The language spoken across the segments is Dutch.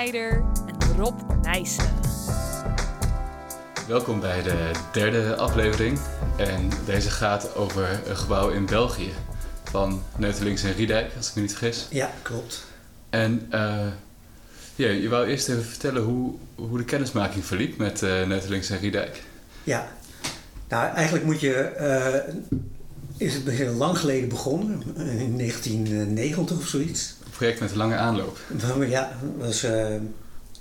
Snijder en Rob Nijssen. Welkom bij de derde aflevering. En deze gaat over een gebouw in België van Neutelings en Riedijk, als ik me niet vergis. Ja, klopt. En uh, ja, je wou eerst even vertellen hoe, hoe de kennismaking verliep met uh, Neutelings en Riedijk. Ja, nou eigenlijk moet je... Uh, is het heel lang geleden begonnen, in 1990 of zoiets. Project met een lange aanloop. Ja, was...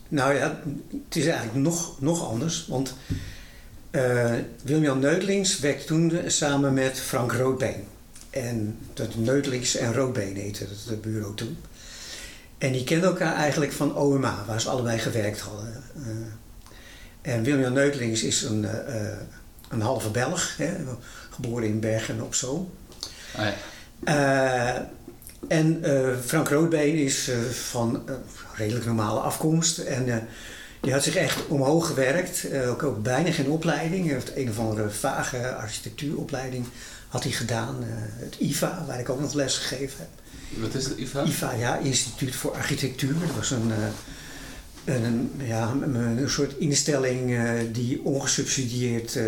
Nou ja, het is eigenlijk nog, nog anders. Want uh, William Neutlings werkte toen samen met Frank Roodbeen. En dat Neutlings en Roodbeen heette het bureau toen. En die kenden elkaar eigenlijk van OMA, waar ze allebei gewerkt hadden. Uh, en William Neutlings is een, een halve Belg, hè, geboren in Bergen op Zoom. Ah, ja. En uh, Frank Roodbeen is uh, van uh, redelijk normale afkomst. En die had zich echt omhoog gewerkt. ook, ook bijna geen opleiding. Hij heeft een of andere vage architectuuropleiding had hij gedaan. het IFA, waar ik ook nog les gegeven heb. Wat is het IFA? IFA, ja, Instituut voor Architectuur. Dat was een, een, ja, een soort instelling die ongesubsidieerd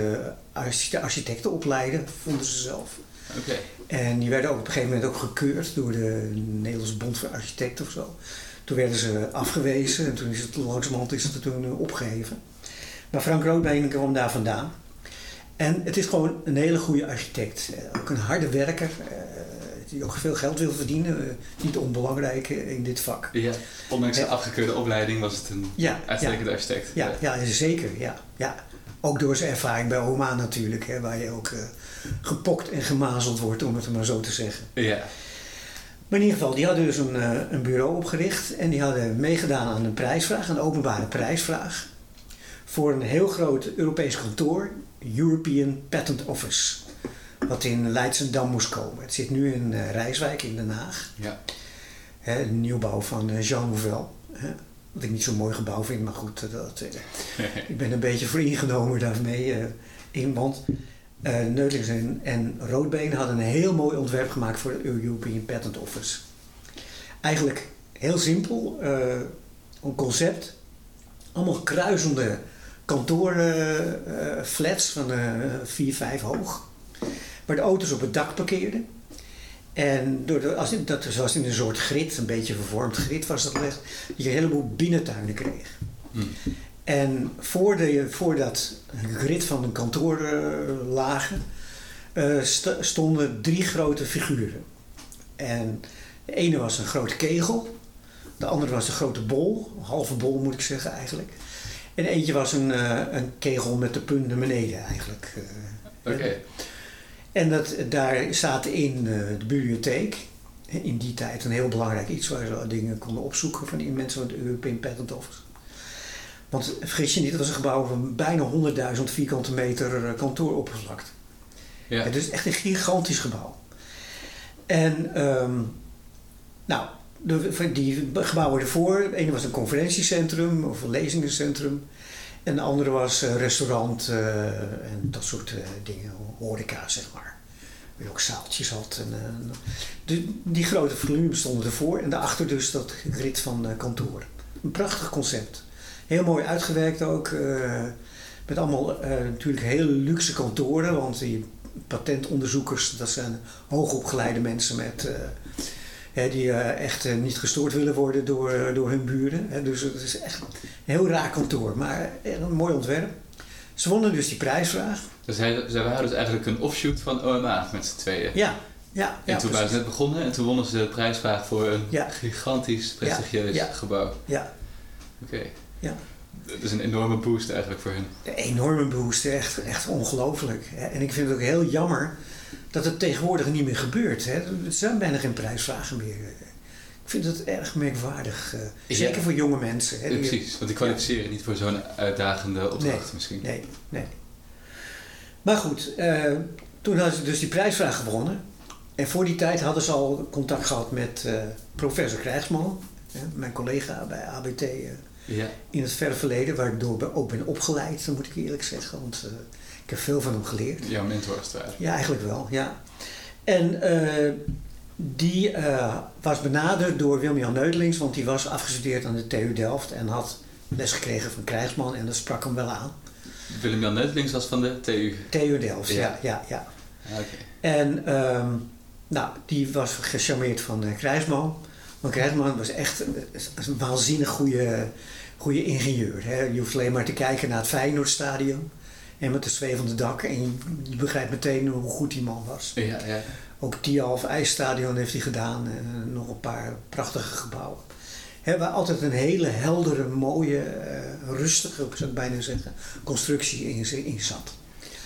architecten opleiden, vonden ze zelf. Okay. En die werden ook op een gegeven moment ook gekeurd door de Nederlandse Bond voor Architecten of zo. Toen werden ze afgewezen en toen is het langzamerhand is het toen opgeheven. Maar Frank Roodbeen kwam daar vandaan. En het is gewoon een hele goede architect. Ook een harde werker. Die ook veel geld wil verdienen. Niet onbelangrijk in dit vak. Ja, ondanks de afgekeurde opleiding was het een ja, uitstekende ja, architect. Ja, ja. zeker. Ja, ja. Ook door zijn ervaring bij OMA natuurlijk. Hè, waar je ook gepokt en gemazeld wordt, om het maar zo te zeggen. Ja. Maar in ieder geval, die hadden dus een, uh, een bureau opgericht en die hadden meegedaan aan een prijsvraag, een openbare prijsvraag, voor een heel groot Europees kantoor, European Patent Office, wat in Leidsendam moest komen. Het zit nu in uh, Rijswijk in Den Haag. Ja. Hè, een nieuwbouw van uh, Jean Nouvel. Hè, wat ik niet zo'n mooi gebouw vind, maar goed, dat, ik ben een beetje voor ingenomen daarmee. in, want uh, Neutlings en, en Roodbeen hadden een heel mooi ontwerp gemaakt voor de European Patent Office. Eigenlijk heel simpel, uh, een concept. Allemaal kruisende kantoorflats uh, van uh, 4, 5 hoog. Waar de auto's op het dak parkeerden. En door de, als, dat zoals in een soort grid, een beetje vervormd grid was dat gelegd, dat je een heleboel binnentuinen kreeg. Hmm. En voor, de, voor dat grid van een kantoorlagen uh, stonden drie grote figuren. En de ene was een grote kegel, de andere was een grote bol, een halve bol moet ik zeggen eigenlijk. En eentje was een, uh, een kegel met de punt naar beneden eigenlijk. Uh, Oké. Okay. En dat, daar zaten in de bibliotheek, in die tijd een heel belangrijk iets waar ze dingen konden opzoeken van die mensen van het European Patent Office. Want vergis je niet, dat was een gebouw van bijna 100.000 vierkante meter eh, kantooroppervlakte. Ja. Het is echt een gigantisch gebouw. En um, nou, de, die gebouwen ervoor, de ene was een conferentiecentrum of een lezingencentrum. En de andere was een restaurant uh, en dat soort uh, dingen, horeca zeg maar. Waar je ook zaaltjes had. En, uh, de, die grote volumes stonden ervoor en daarachter dus dat grid van kantoor. Een prachtig concept. Heel mooi uitgewerkt ook. Uh, met allemaal uh, natuurlijk hele luxe kantoren. Want die patentonderzoekers, dat zijn hoogopgeleide mensen met, uh, die echt niet gestoord willen worden door, door hun buren. Hè. Dus het is echt een heel raar kantoor, maar een mooi ontwerp. Ze wonnen dus die prijsvraag. Dus zij waren dus eigenlijk een offshoot van OMA met z'n tweeën. Ja, ja, en ja, toen waren ze net begonnen en toen wonnen ze de prijsvraag voor een ja. gigantisch prestigieus ja, gebouw. Ja. Oké. Okay. Ja. Het is een enorme boost eigenlijk voor hen. Een enorme boost, echt, echt ongelooflijk. En ik vind het ook heel jammer dat het tegenwoordig niet meer gebeurt. Hè. Er zijn bijna geen prijsvragen meer. Ik vind het erg merkwaardig. Zeker ja. voor jonge mensen. Hè, ja, precies, want die kwalificeren ja. niet voor zo'n uitdagende opdracht nee, misschien. Nee, nee. Maar goed, uh, toen hadden ze dus die prijsvraag gewonnen. En voor die tijd hadden ze al contact gehad met uh, professor Krijgsman, mijn collega bij ABT. Uh, ja. in het verre verleden, waar ik door ook ben opgeleid, moet ik eerlijk zeggen. Want uh, ik heb veel van hem geleerd. Jouw mentor als het. Ja, eigenlijk wel, ja. En uh, die uh, was benaderd door Willem-Jan Neudelings, want die was afgestudeerd aan de TU Delft en had les gekregen van Krijgsman en dat sprak hem wel aan. Willem-Jan Neudelings was van de TU? TU Delft, ja, ja, ja. Ah, oké. En um, nou, die was gecharmeerd van uh, Krijgsman. Want Krijgsman was echt een, een waanzinnig goede, goede ingenieur. Hè. Je hoeft alleen maar te kijken naar het Feyenoordstadion. En met de zwevende dak. En je, begrijpt meteen hoe goed die man was. Ja, ja. Ook Tialf IJsstadion heeft hij gedaan. En nog een paar prachtige gebouwen. Waar altijd een hele heldere, mooie, uh, rustige, zou ik bijna zeggen, constructie in, in zat.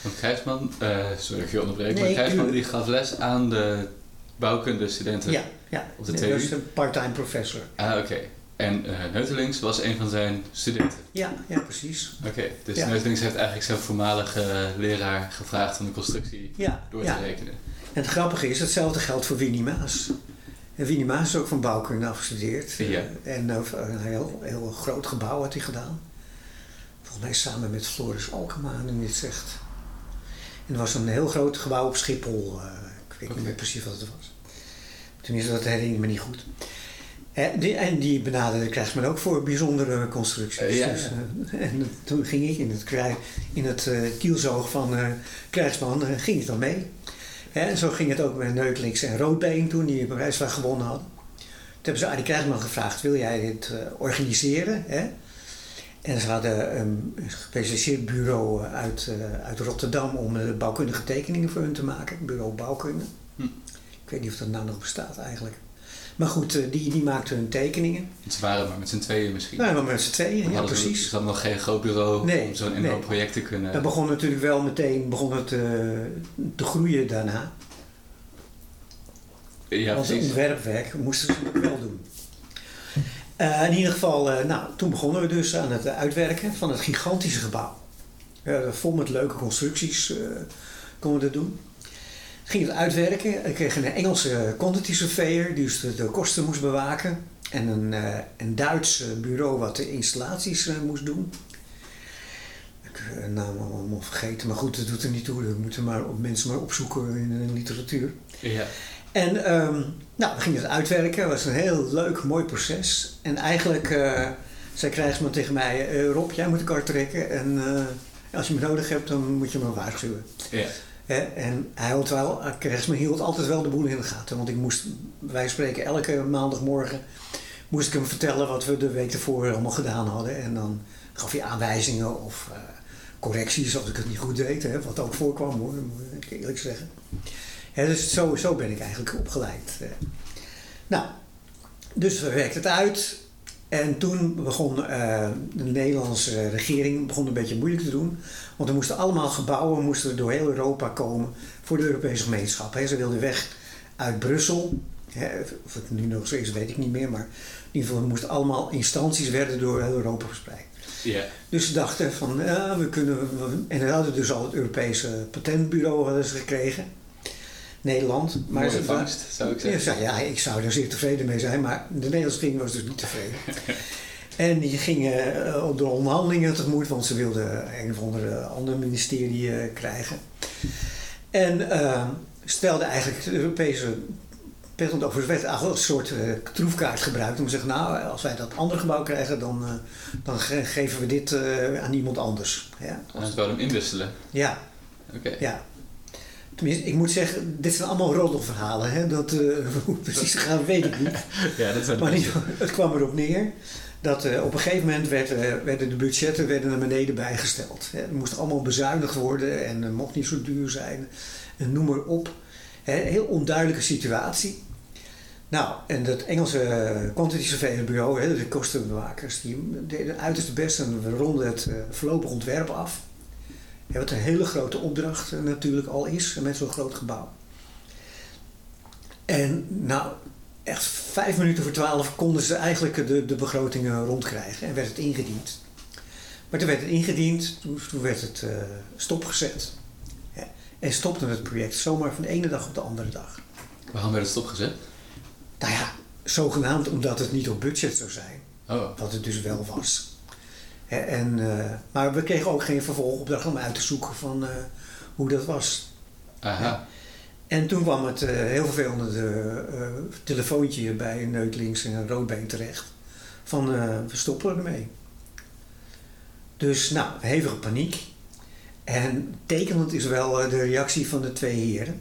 Want Gijsman, uh, sorry dat ik je onderbreek, nee, maar Gijsman die gaf les aan de bouwkundestudenten ja, ja. op de? Dat is een part-time professor. Ah, oké. En uh, Neutelings was een van zijn studenten? Ja, ja precies. Oké, okay, dus ja. Neutelings heeft eigenlijk zijn voormalige leraar gevraagd om de constructie ja, door te ja. rekenen. En het grappige is, hetzelfde geldt voor Winnie Maas. En Winnie Maas is ook van bouwkunde afgestudeerd. Ja. En uh, een heel, heel groot gebouw had hij gedaan. Volgens mij samen met Floris Alkema, nu je het zegt. En er was een heel groot gebouw op Schiphol. Uh, ik weet okay. niet meer precies wat het was. Tenminste, dat herinner ik me niet goed. En die, en die benaderde krijgt men ook voor bijzondere constructies. Uh, ja, dus, uh, en toen ging ik in het, in het uh, kielzoog van krijgsman, ging ik dan mee. En zo ging het ook met Neutelings en Roodbeen toen, die een prijsvraag gewonnen hadden. Toen hebben ze aan die krijgsman gevraagd, wil jij dit organiseren? Hè? En ze hadden een gespecialiseerd bureau uit, uit Rotterdam om bouwkundige tekeningen voor hun te maken. Bureau bouwkunde. Hm. Ik weet niet of dat nou nog bestaat eigenlijk. Maar goed, die, die maakten hun tekeningen. Ze waren maar met z'n tweeën misschien? Nou, maar met z'n tweeën, ja precies. Ze hadden nog geen groot bureau nee, om zo'n enorm nee. project te kunnen... Dat begon natuurlijk wel meteen begon het, uh, te groeien daarna. Ja, Want precies. het ontwerpwerk moesten ze wel doen. Uh, in ieder geval, uh, nou, toen begonnen we dus aan het uitwerken van het gigantische gebouw. vol met leuke constructies konden we dat doen ging het uitwerken. Ik kreeg een Engelse quantity surveyor die dus de, de kosten moest bewaken. En een, uh, een Duits bureau wat de installaties uh, moest doen. Ik heb de naam allemaal vergeten, maar goed, dat doet er niet toe. Dat moeten maar op, mensen maar opzoeken in de literatuur. Ja. En um, nou, we gingen het uitwerken. Het was een heel leuk, mooi proces. En eigenlijk uh, zei krijgsman tegen mij, Rob, jij moet de kar trekken. En als je me nodig hebt, dan moet je me waarschuwen. Ja. En hij hield wel, Krijgsman hield altijd wel de boel in de gaten. Want ik moest, wij spreken elke maandagmorgen, moest ik hem vertellen wat we de week ervoor allemaal gedaan hadden. En dan gaf hij aanwijzingen of uh, correcties als ik het niet goed deed. Hè, wat ook voorkwam hoor, moet ik eerlijk zeggen. Dus zo, ben ik eigenlijk opgeleid. Nou, dus we het uit. En toen begon uh, de Nederlandse regering begon een beetje moeilijk te doen. Want er moesten allemaal gebouwen moesten door heel Europa komen voor de Europese gemeenschap. He, ze wilden weg uit Brussel. He, of het nu nog zo is, weet ik niet meer. Maar in ieder geval moesten allemaal instanties werden door heel Europa verspreid. Yeah. Dus ze dachten van, ja, we kunnen... En ze hadden dus al het Europese patentbureau hadden ze gekregen. Nederland. Maar Mooie vangst, zou ik zeggen. Ja, ja, ik zou daar zeer tevreden mee zijn, maar de Nederlandse regering was dus niet tevreden. en die gingen uh, op de onderhandelingen tegemoet, want ze wilden een of andere ander ministerie uh, krijgen. En uh, stelden eigenlijk de Europese patent over wet een soort troefkaart gebruikt om te zeggen, nou, als wij dat andere gebouw krijgen, dan, dan ge geven we dit aan iemand anders. Ja? En ze wilden hem inwisselen? Ja. Oké. Okay. Ja. Tenminste, ik moet zeggen, dit zijn allemaal roddelverhalen. Hè? Dat, uh, hoe precies gaan, weet ik niet. ja, dat zijn maar niet, het kwam erop neer dat uh, op een gegeven moment werd, uh, werden de budgetten werden naar beneden bijgesteld. Hè? Er moest allemaal bezuinigd worden en het mocht niet zo duur zijn. En noem maar op. Hè? Heel onduidelijke situatie. Nou, en dat Engelse Quantity Surveyor Bureau, hè, de kostenbewakers, die deden uiterst best en we ronden het voorlopig ontwerp af. Ja, wat een hele grote opdracht uh, natuurlijk al is met zo'n groot gebouw. En nou, echt vijf minuten voor twaalf konden ze eigenlijk de, de begrotingen rondkrijgen en werd het ingediend. Maar toen werd het ingediend, toen, toen werd het uh, stopgezet. Ja, en stopte het project zomaar van de ene dag op de andere dag. Waarom werd het stopgezet? Nou ja, zogenaamd omdat het niet op budget zou zijn. Oh. Wat het dus wel was. En, uh, maar we kregen ook geen vervolgopdracht om uit te zoeken van uh, hoe dat was. Aha. En toen kwam het uh, heel vervelende telefoontje bij Neutlings en Roodbeen terecht. Van we stoppen ermee. Dus nou, hevige paniek. En tekenend is wel de reactie van de twee heren.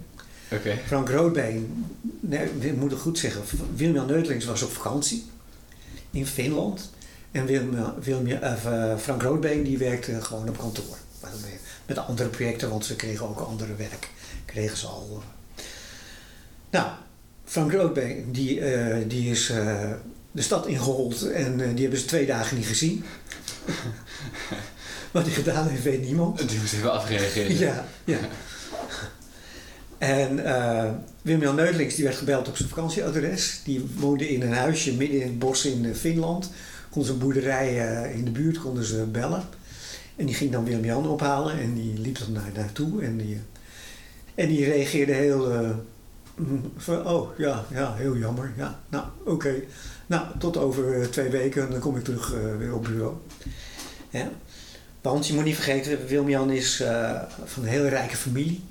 Okay. Frank Roodbeen, nee, ik moet het goed zeggen, Willem Neutlings was op vakantie in Finland. En Willem, uh, Frank Roodbeen die werkte gewoon op kantoor. Met andere projecten, want ze kregen ook andere werk. Kregen ze al. Nou, Frank Roodbeen die, uh, die is uh, de stad ingehold en die hebben ze twee dagen niet gezien. Wat hij gedaan heeft, weet niemand. Die moest even afreageren. ja, ja. En uh, Wim-Jan Neutlings die werd gebeld op zijn vakantieadres. Die woonde in een huisje midden in het bos in Finland. Zijn boerderij uh, in de buurt konden ze bellen. En die ging dan Willem-Jan ophalen en die liep dan naar, naartoe. En die, en die reageerde heel uh, van, oh ja, ja, heel jammer. Ja, nou oké. Okay. Nou, tot over twee weken dan kom ik terug weer op bureau. Ja. Want je moet niet vergeten, Willem-Jan is van een hele rijke familie.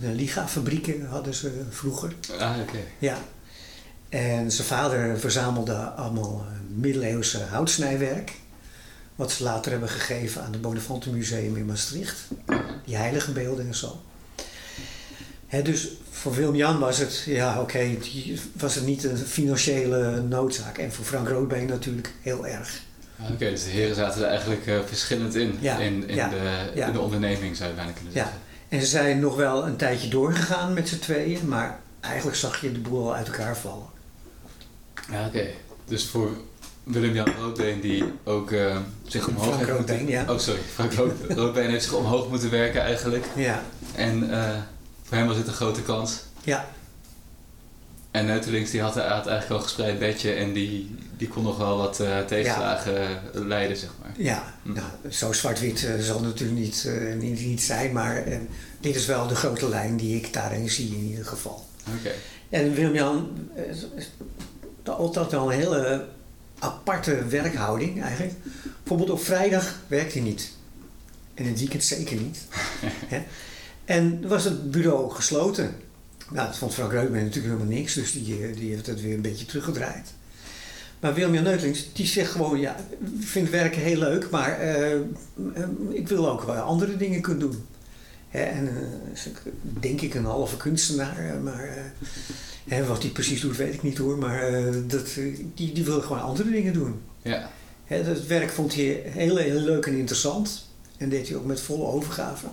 De Liga-fabrieken hadden ze vroeger. Ah, oké. Ja. En zijn vader verzamelde allemaal middeleeuwse houtsnijwerk. Wat ze later hebben gegeven aan het Bonafante Museum in Maastricht. Die heilige beelden en zo. He, dus voor Willem-Jan was het, ja oké, okay, was het niet een financiële noodzaak. En voor Frank Roodbeen natuurlijk heel erg. Oké, okay, dus de heren zaten er eigenlijk uh, verschillend in, ja, in, in, ja, de, ja. in de onderneming zou je bijna kunnen zeggen. En ze zijn nog wel een tijdje doorgegaan met z'n tweeën, maar eigenlijk zag je de boel al uit elkaar vallen. Ja, oké. Dus voor Willem-Jan Roodbeen, die ook uh, zich omhoog Frank heeft Roodbeen, moeten... ja. Oh, sorry. Frank Rood, Roodbeen heeft zich omhoog moeten werken eigenlijk. Ja. En uh, voor hem was het een grote kans. Ja. En Neutelings die had, had eigenlijk al een gespreid bedje en die, die kon nog wel wat uh, tegenslagen ja. leiden, zeg maar. Ja, hm. nou, zo zwart-wit uh, zal natuurlijk niet, uh, niet, niet, zijn, maar dit is wel de grote lijn die ik daarin zie in ieder geval. Oké. Okay. En Willem-Jan altijd wel een hele aparte werkhouding eigenlijk. Bijvoorbeeld op vrijdag werkt hij niet. En in het weekend zeker niet. en was het bureau gesloten. Nou, dat vond Frank Reutman natuurlijk helemaal niks, dus die, die heeft het weer een beetje teruggedraaid. Maar Willem-Jan Neutlings, die zegt gewoon, ja, ik vind werken heel leuk, maar uh, ik wil ook wel andere dingen kunnen doen. Hè, en uh, denk ik een halve kunstenaar, maar uh, hè, wat hij precies doet weet ik niet hoor, maar dat, die, die wil gewoon andere dingen doen. Ja. Hè, dat werk vond hij heel, heel leuk en interessant en deed hij ook met volle overgave.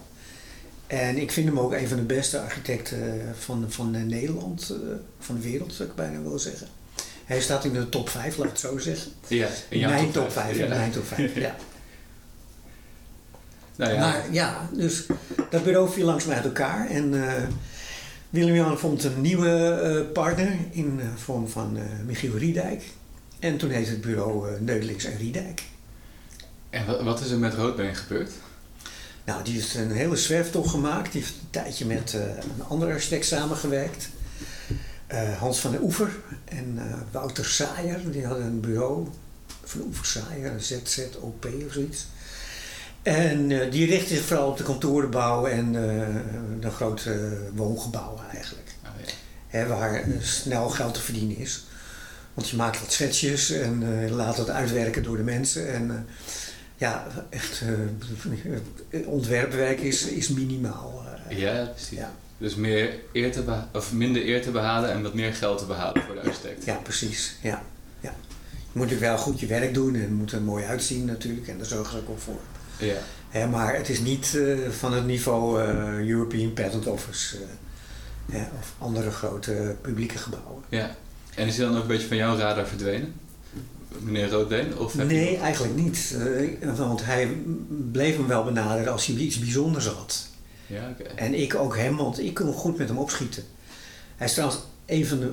En ik vind hem ook een van de beste architecten van, van Nederland, van de wereld zou ik bijna willen zeggen. Hij staat in de top 5, laat ik het zo zeggen. Ja, in mijn top top 5. 5 in ja. mijn top 5, ja. Nou ja. Maar ja, dus dat bureau viel langzaam uit elkaar. En uh, Willem-Jan vond een nieuwe uh, partner in uh, vorm van Michiel Riedijk. En toen heette het bureau Neudelings en Riedijk. En wat, is er met Roodbeen gebeurd? Nou, die heeft een hele zwerftocht gemaakt. Die heeft een tijdje met een andere architect samengewerkt. Uh, Hans van der Oever en uh, Wouter Saaier, die hadden een bureau van Oever Saaier, ZZOP of zoiets. En uh, die richtte zich vooral op de kantorenbouw en de grote woongebouwen eigenlijk. Oh, ja. Hè, waar snel geld te verdienen is. Want je maakt wat schetsjes en laat dat uitwerken door de mensen. En ja, echt ontwerpwerk is, is minimaal. ja, precies. Ja. Dus meer eer te of minder eer te behalen en wat meer geld te behalen voor de architect. Ja, precies. Ja. Ja. Je moet natuurlijk wel goed je werk doen en het moet er mooi uitzien natuurlijk en daar zorgen ze ook voor. Ja. Hè, maar het is niet uh, van het niveau uh, European Patent Office hè, of andere grote publieke gebouwen. Ja. En is hij dan ook een beetje van jouw radar verdwenen? Meneer Roodbeen? Of nee, eigenlijk niet. want hij bleef hem wel benaderen als hij iets bijzonders had. Ja, okay. En ik ook hem, want ik kon goed met hem opschieten. Hij is trouwens een van de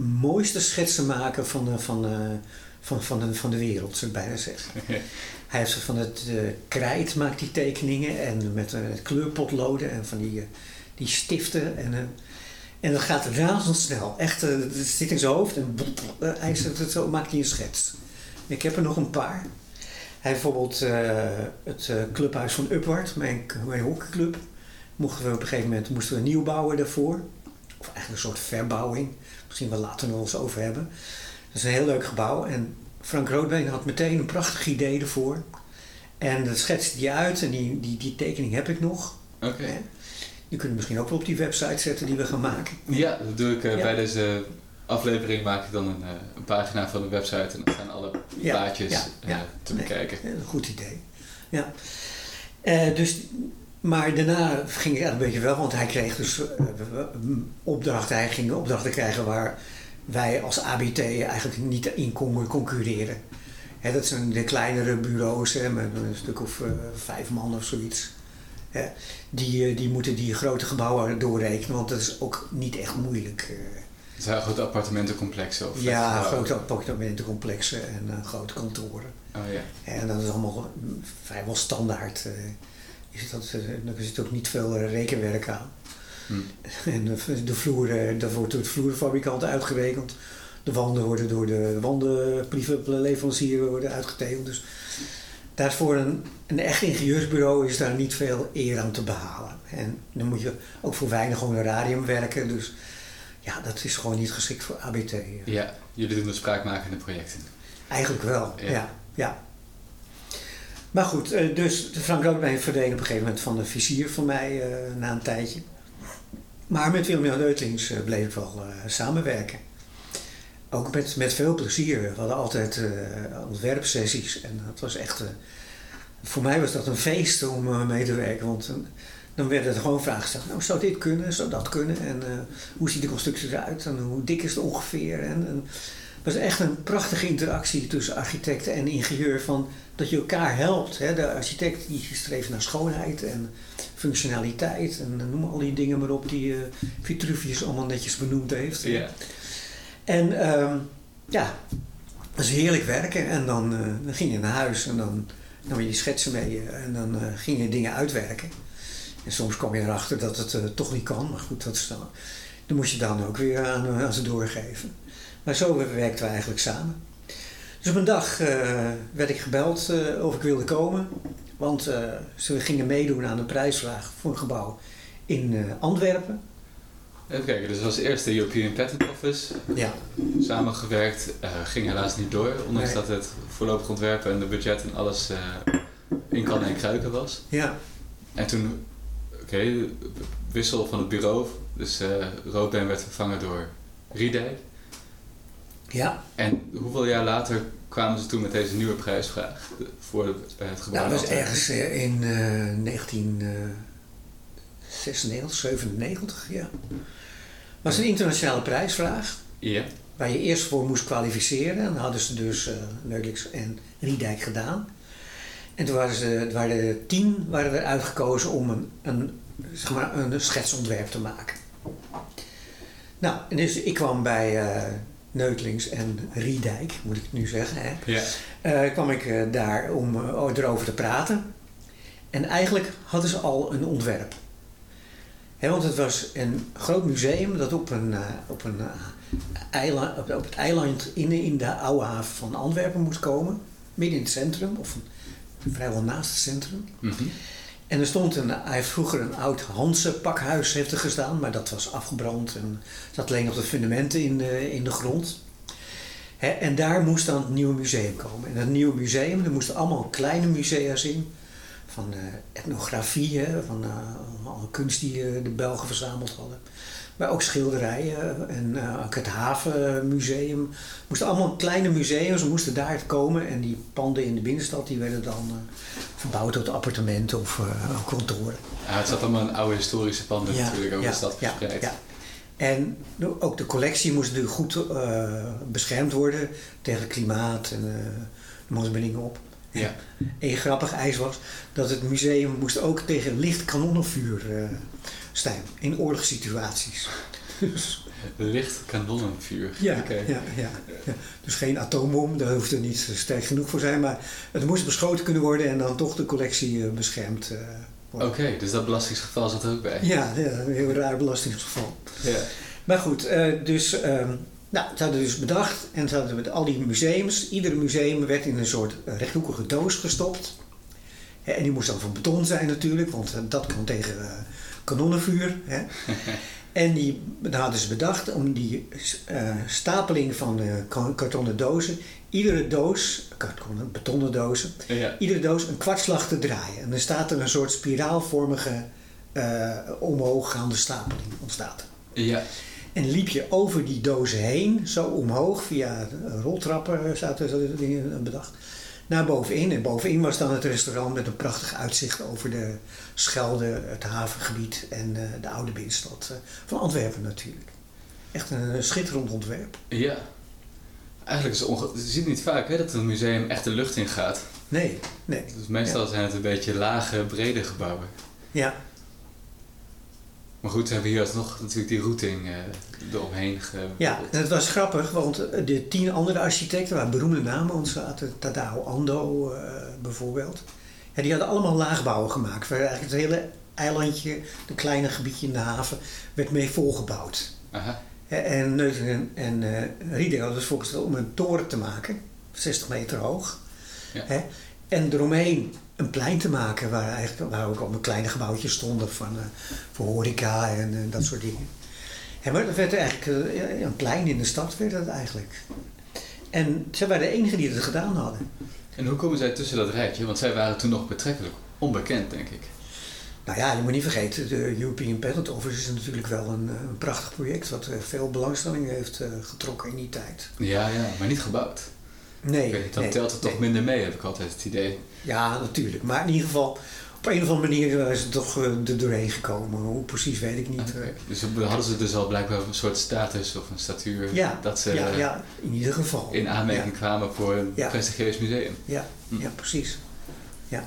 mooiste schetsenmaker van de, van, de, van, van, de, van de wereld, zou ik bijna zeggen. hij heeft van het uh, krijt maakt die tekeningen en met uh, kleurpotloden en van die, uh, die stiften. En, en dat gaat razendsnel. Echt, het zit in zijn hoofd en hij zet, zo maakt hij een schets. Ik heb er nog een paar. Hij bijvoorbeeld het clubhuis van Upward, mijn, mijn hockeyclub mochten we op een gegeven moment moesten we nieuw bouwen daarvoor. Of eigenlijk een soort verbouwing. Misschien wel later nog eens over hebben. Dat is een heel leuk gebouw. En Frank Roodbeen had meteen een prachtig idee ervoor. En dat schetste hij uit en die, die, die tekening heb ik nog. Oké. Hè? Die kunnen we misschien ook wel op die website zetten die we gaan maken. Ja, dat doe ik eh, Ja. bij deze aflevering. Maak ik dan een, eh, een pagina van de website en dan staan alle Ja, plaatjes ja, eh, te bekijken. Ja, Een goed idee. Ja. Dus, maar daarna ging het een beetje wel, want hij kreeg dus opdrachten. Hij ging opdrachten krijgen waar wij als ABT eigenlijk niet in konden concurreren. Dat zijn de kleinere bureaus met een stuk of eh, vijf man of zoiets. Die, eh, die moeten die grote gebouwen doorrekenen, want dat is ook niet echt moeilijk. eh. Het zijn grote appartementencomplexen of ja, grote appartementencomplexen en grote kantoren. Oh ja. En dat is allemaal vrijwel standaard. eh, is dat, er zit ook niet veel rekenwerk aan. Hm. En de, de vloer, eh, dat wordt door de vloerfabrikant uitgerekend. De wanden worden door de wandenleverancier worden uitgetekend. Dus daarvoor een, een echt ingenieursbureau is daar niet veel eer aan te behalen. En dan moet je ook voor weinig honorarium werken. Dus ja, dat is gewoon niet geschikt voor ABT. Ja, jullie doen de spraakmakende projecten. Eigenlijk wel, Ja. ja. ja, Maar goed, eh, dus Frank Roodbeen verdween op een gegeven moment van de vizier van mij eh, na een tijdje. Maar met Willem-Jan Eutlings eh, bleef ik wel eh, samenwerken. Ook met, met veel plezier. We hadden altijd eh, ontwerpsessies en dat was echt... voor mij was dat een feest om mee te werken, want dan werden er gewoon vragen gesteld. Nou, zou dit kunnen? Zou dat kunnen? En hoe ziet de constructie eruit? En hoe dik is het ongeveer? En, was echt een prachtige interactie tussen architect en ingenieur. Van dat je elkaar helpt. Hè? De architect die streeft naar schoonheid en functionaliteit. En noem al die dingen maar op die eh, Vitruvius allemaal netjes benoemd heeft. Ja. En ehm, ja, dat is heerlijk werken. En dan, dan ging je naar huis en dan nam je je schetsen mee. eh, en dan eh, ging je dingen uitwerken. En soms kwam je erachter dat het toch niet kan. Maar goed, dat is dan, dan moest je dan ook weer aan, aan ze doorgeven. Maar zo werkten we eigenlijk samen. Dus op een dag eh, werd ik gebeld eh, of ik wilde komen. Want eh, ze gingen meedoen aan een prijsvraag voor een gebouw in Antwerpen. Even kijken, dus dat was eerst de European Patent Office. Ja, Samengewerkt, ging helaas niet door. Ondanks Nee. dat het voorlopig ontwerpen en de budget en alles in kan en kruiken was. ja, En toen, oké, wissel van het bureau. Dus Roodbeen werd vervangen door Riedijk. Ja. En hoeveel jaar later kwamen ze toen met deze nieuwe prijsvraag voor het, eh, gebouw? Nou, dat was ergens eh, in eh 1996, 97, ja. Het was een internationale prijsvraag. Ja, Waar je eerst voor moest kwalificeren. En dat hadden ze dus uh, Neulix en Riedijk gedaan. En toen waren, ze, waren er tien waren er uitgekozen om een, een, zeg maar, een schetsontwerp te maken. Nou, en dus ik kwam bij eh Neutlings en Riedijk, moet ik het nu zeggen. Hè? ja. eh, kwam ik eh, daar om eh, erover te praten. En eigenlijk hadden ze al een ontwerp. Want het was een groot museum dat op, een, op, een, eiland, op, het eiland in, in de oude haven van Antwerpen moest komen. Midden in het centrum, of vrijwel naast het centrum. Mhm. En er stond een, hij heeft vroeger een oud Hanse pakhuis heeft er gestaan, maar dat was afgebrand en zat alleen nog de fundamenten in de, in de grond. En daar moest dan het nieuwe museum komen. En dat nieuwe museum, er moesten allemaal kleine musea's in. Van eh, etnografie, van eh, alle kunst die eh, de Belgen verzameld hadden. Maar ook schilderijen en eh, ook het havenmuseum. moesten allemaal kleine museums, ze moesten daar komen. En die panden in de binnenstad die werden dan eh, verbouwd tot appartementen of eh, kantoren. Ja, het zat allemaal in oude historische panden natuurlijk over de stad verspreid. ja. En ook de collectie moest natuurlijk goed beschermd worden tegen klimaat en uh, dingen op. Ja. En grappig ijs was dat het museum moest ook tegen licht kanonnenvuur uh, staan in oorlogssituaties. Dus- Licht kanonnenvuur. ja, ja, ja, ja. Dus geen atoombom, daar hoefde niet sterk genoeg voor zijn, maar het moest beschoten kunnen worden en dan toch de collectie uh, beschermd uh, worden. Oké, dus dat belastingsgeval zat er ook bij. Ja, ja een heel raar belastingsgeval. Ja. Maar goed, uh, dus um, nou, ze hadden dus bedacht en ze hadden met al die museums, ieder museum werd in een soort rechthoekige doos gestopt. En die moest dan van beton zijn natuurlijk, want dat kan tegen kanonnenvuur. Hè. En die hadden ze bedacht om die eh, stapeling van de ka- kartonnen dozen, iedere doos, kartonnen, betonnen dozen, Ja. iedere doos een kwartslag te draaien. En dan staat er een soort spiraalvormige eh, omhooggaande stapeling ontstaat. Ja. En liep je over die dozen heen, zo omhoog, via roltrappen zaten zo dingen bedacht, naar bovenin. En bovenin was dan het restaurant met een prachtig uitzicht over de Schelde, het havengebied en eh, de oude binnenstad eh, van Antwerpen natuurlijk. Echt een, schitterend ontwerp. Ja. Eigenlijk is het. Je ziet niet vaak hè, dat een museum echt de lucht in gaat. Nee, nee. Dus meestal zijn het een beetje lage, brede gebouwen. Ja, Maar goed, hebben hier alsnog natuurlijk die routing eh eromheen ge... ja, en het was grappig, want eh, de tien andere architecten, waar beroemde namen ons zaten, Tadao Ando eh, bijvoorbeeld, ja, die hadden allemaal laagbouwen gemaakt. Waar eigenlijk het hele eilandje, een kleine gebiedje in de haven, werd mee volgebouwd. Aha. En Neutingen en eh Riedel hadden dus voorgesteld om een toren te maken, 60 meter hoog. Ja. Hè, en eromheen een plein te maken waar, eigenlijk, waar ook allemaal kleine gebouwtjes stonden van, eh, voor horeca en eh, dat soort dingen. Hè, maar dat werd eigenlijk eh, een plein in de stad werd dat eigenlijk. En zij waren de enigen die het gedaan hadden. En hoe komen zij tussen dat rijtje? Want zij waren toen nog betrekkelijk onbekend, denk ik. Nou ja, je moet niet vergeten, de European Patent Office is natuurlijk wel een, een prachtig project wat veel belangstelling heeft getrokken in die tijd. Ja, ja, maar niet gebouwd. Nee, niet, dan nee, telt het toch minder mee, heb ik altijd het idee. Ja, natuurlijk. Maar in ieder geval, op een of andere manier is het toch eh, er doorheen gekomen. Hoe precies weet ik niet. Dus hadden ze dus al blijkbaar een soort status of een statuur Ja, dat ze ja, ja, in ieder geval. in aanmerking Ja, kwamen voor een Ja. prestigieus museum. ja, Hm. ja, precies. Ja.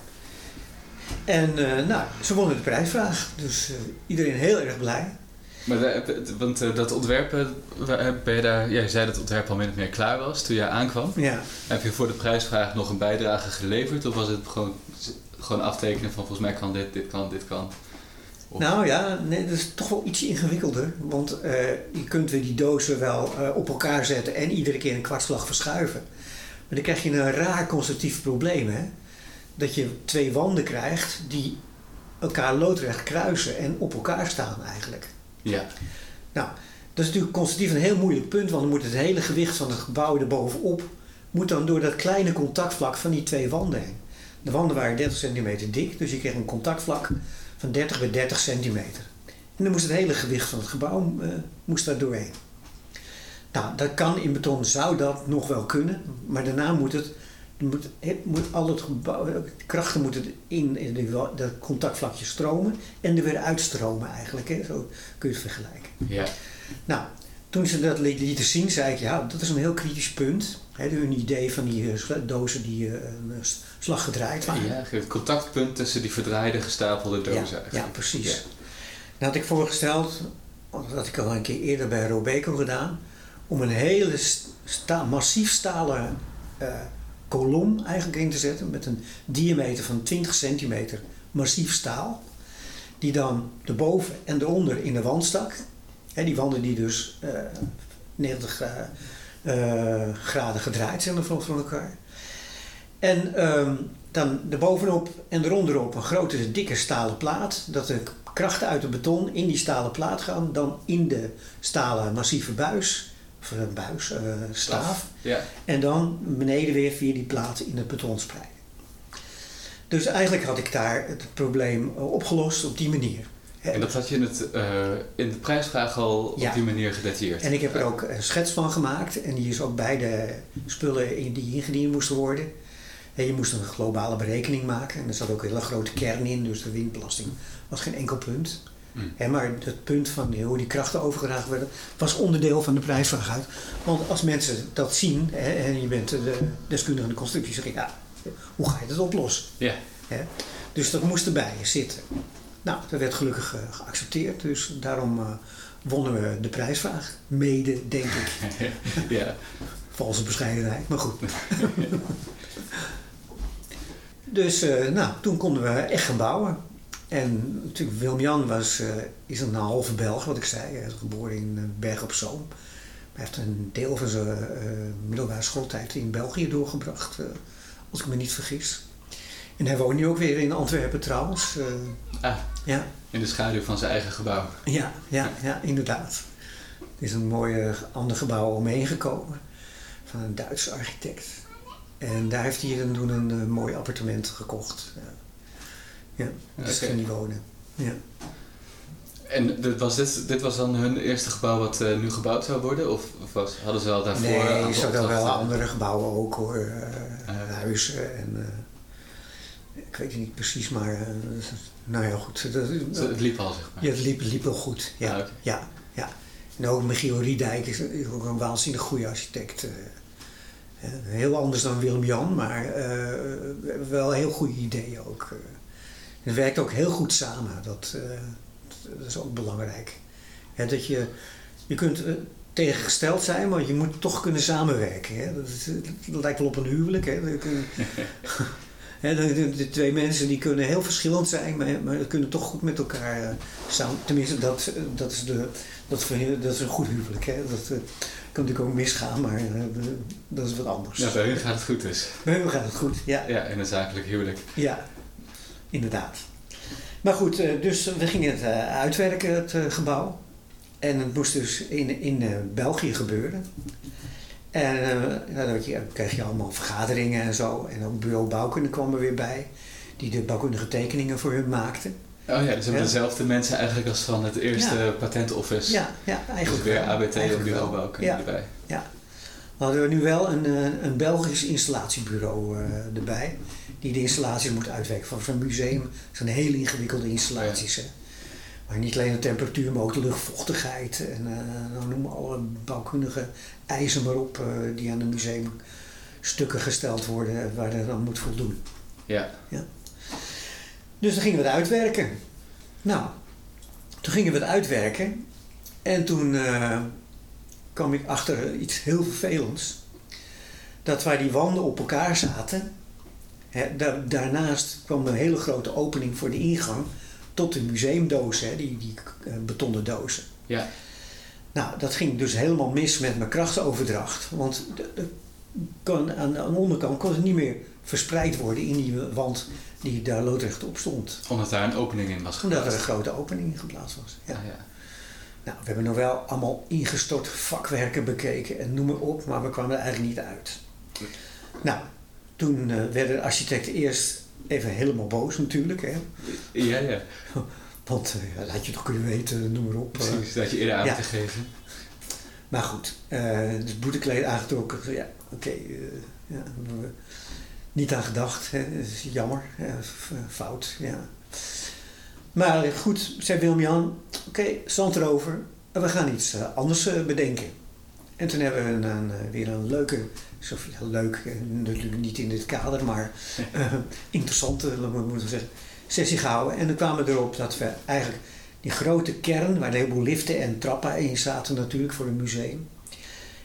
En eh, nou, ze wonnen de prijsvraag. Dus eh, iedereen heel erg blij. Maar want eh, dat ontwerpen, waar- ben je daar, ja, je zei dat het ontwerp al min of meer klaar was toen jij aankwam. Ja. Heb je voor de prijsvraag nog een bijdrage geleverd of was het gewoon, gewoon aftekenen van volgens mij kan dit, dit kan, dit kan? Of- Nou ja, nee, dat is toch wel iets ingewikkelder. Want eh, je kunt weer die dozen wel eh, op elkaar zetten en iedere keer een kwartslag verschuiven. Maar dan krijg je een raar constructief probleem. Hè? Dat je twee wanden krijgt die elkaar loodrecht kruisen en op elkaar staan eigenlijk. Ja, Nou, dat is natuurlijk constructief een heel moeilijk punt, want dan moet het hele gewicht van het gebouw erbovenop moet dan door dat kleine contactvlak van die twee wanden heen. De wanden waren 30 centimeter dik, dus je kreeg een contactvlak van 30 bij 30 centimeter. En dan moest het hele gewicht van het gebouw eh, moest daar doorheen. Nou, dat kan in beton, zou dat nog wel kunnen, maar daarna moet het, moet, het moet al het gebouw, de krachten moeten in, in wa- dat contactvlakje stromen en er weer uitstromen eigenlijk. Hè? Zo kun je het vergelijken. ja. Nou, toen ze dat li- lieten zien, zei ik, ja, dat is een heel kritisch punt. Hè, hun idee van die eh, dozen die eh, eh, s- slag gedraaid waren. ja het contactpunt tussen die verdraaide gestapelde dozen ja, eigenlijk. ja, precies. Ja. Dan had ik voorgesteld, dat had ik al een keer eerder bij Robeco gedaan, om een hele sta- massief stalen eh, kolom eigenlijk in te zetten met een diameter van 20 centimeter massief staal. Die dan erboven en eronder in de wand stak. Die wanden die dus eh 90 eh, eh, graden gedraaid zijn van, van elkaar. En ehm, dan erbovenop en eronderop een grote dikke stalen plaat. Dat de krachten uit het beton in die stalen plaat gaan. Dan in de stalen massieve buis. Of eh, buis, eh, staaf. Ja. En dan beneden weer via die plaat in het beton spreiden. Dus eigenlijk had ik daar het probleem eh, opgelost op die manier. En dat had je in, het, in de prijsvraag al Ja. op die manier gedetailleerd. En ik heb er ook een schets van gemaakt. En die is ook bij de spullen in die ingediend moesten worden. En je moest een globale berekening maken. En er zat ook een hele grote kern in. Dus de windbelasting was geen enkel punt. Mm. Maar het punt van hoe die krachten overgedragen werden... was onderdeel van de prijsvraag uit. Want als mensen dat zien... Hè, en je bent de deskundige in de constructie... zeg ik, ja, hoe ga je dat oplossen? Ja. Dus dat moest erbij zitten. Nou, dat werd gelukkig eh, geaccepteerd. Dus daarom eh, wonnen we de prijsvraag. Mede, denk ik. ja. Valse bescheidenheid, maar goed. dus dus nou, toen konden we echt gaan bouwen. En natuurlijk, Willem-Jan was, eh, is een halve Belg, wat ik zei. Hij is geboren in eh, Berg op Zoom. Hij heeft een deel van zijn eh, middelbare schooltijd in België doorgebracht, als ik me niet vergis. En hij woont nu ook weer in Antwerpen trouwens. ah, ja. in de schaduw van zijn eigen gebouw. Ja, ja, ja, inderdaad. Er is een mooi ander gebouw omheen gekomen van een Duitse architect. En daar heeft hij toen een, een mooi appartement gekocht. Ja, ja daar okay. hij wonen. Ja. En dit was, dit, dit was dan hun eerste gebouw wat uh, nu gebouwd zou worden? Of, of was, hadden ze al daarvoor... Nee, er zaten wel andere gebouwen ook hoor. Uh, uh, huizen en... ik weet het niet precies, maar... nou ja, goed. Dat, het liep al, zeg maar. Ja, het liep, liep wel goed. Ja, ah, okay. ja, ja. En ook Michiel Riedijk is, is ook een waanzinnig goede architect. heel anders dan Willem-Jan, maar wel heel goede ideeën ook. Het werkt ook heel goed samen. Dat, dat is ook belangrijk. dat je, je kunt uh, tegengesteld zijn, maar je moet toch kunnen samenwerken. Hè? Dat, dat, lijkt wel op een huwelijk. Hè? de, de, twee mensen die kunnen heel verschillend zijn, maar, maar kunnen toch goed met elkaar uh, samen. Tenminste, dat, dat, is de, dat, dat is een goed huwelijk. Hè? Dat uh, kan natuurlijk ook misgaan, maar dat is wat anders. Ja, bij hun gaat het goed dus. Bij hun gaat het goed, ja. Ja, in een zakelijk huwelijk. Ja, inderdaad. Maar goed, dus we gingen het uitwerken, het gebouw. En het moest dus in, in België gebeuren. En uh, dan kreeg je allemaal vergaderingen en zo. En ook bureau bouwkunde kwam er weer bij. Die de bouwkundige tekeningen voor hun maakten. Oh ja, dus hebben dezelfde mensen eigenlijk als van het eerste ja. patentoffice. Ja, ja, eigenlijk Dus weer ABT en bureau bouwkunde ja. erbij. Ja. Dan hadden we nu wel een, een Belgisch installatiebureau uh, erbij die de installaties moet uitwerken. Van zo'n museum zijn hele ingewikkelde installaties. Hè. Maar niet alleen de temperatuur, maar ook de luchtvochtigheid. En uh, dan noemen alle bouwkundige eisen maar op uh, die aan een museumstukken gesteld worden waar er dan moet voldoen. Ja. ja. Dus dan gingen we het uitwerken. Nou, toen gingen we het uitwerken. En toen uh, kwam ik achter iets heel vervelends. Dat waar die wanden op elkaar zaten, daarnaast kwam een hele grote opening voor de ingang tot de museumdozen, die, die uh, betonnen dozen. Ja. Nou, dat ging dus helemaal mis met mijn krachtsoverdracht. Want de, de, kon, aan, de, onderkant kon het niet meer verspreid worden in die wand die daar loodrecht op stond. Omdat daar een opening in was geplaatst? Omdat er een grote opening in geplaatst was, ja. Ah, ja. Nou, we hebben nog wel allemaal ingestort vakwerken bekeken en noem maar op, maar we kwamen er eigenlijk niet uit. Nou, toen uh, werden de architecten eerst even helemaal boos natuurlijk. Hè? Ja, ja. Want uh, dat had je toch kunnen weten, noem maar op. Precies, dat je eerder aan ja. te geven. Maar goed, dus boetekleed aangetrokken. Ja, oké. Okay, ja, niet aan gedacht. Hè? Dat is jammer. fout, ja. Maar goed, zei Wilm-Jan, oké, okay, zand erover. We gaan iets anders bedenken. En toen hebben we een, een, weer een leuke zo leuk, natuurlijk niet in dit kader, maar uh, interessante, moeten we zeggen, sessie gehouden. En dan kwamen we erop dat we eigenlijk die grote kern, waar een heleboel liften en trappen in zaten natuurlijk voor een museum,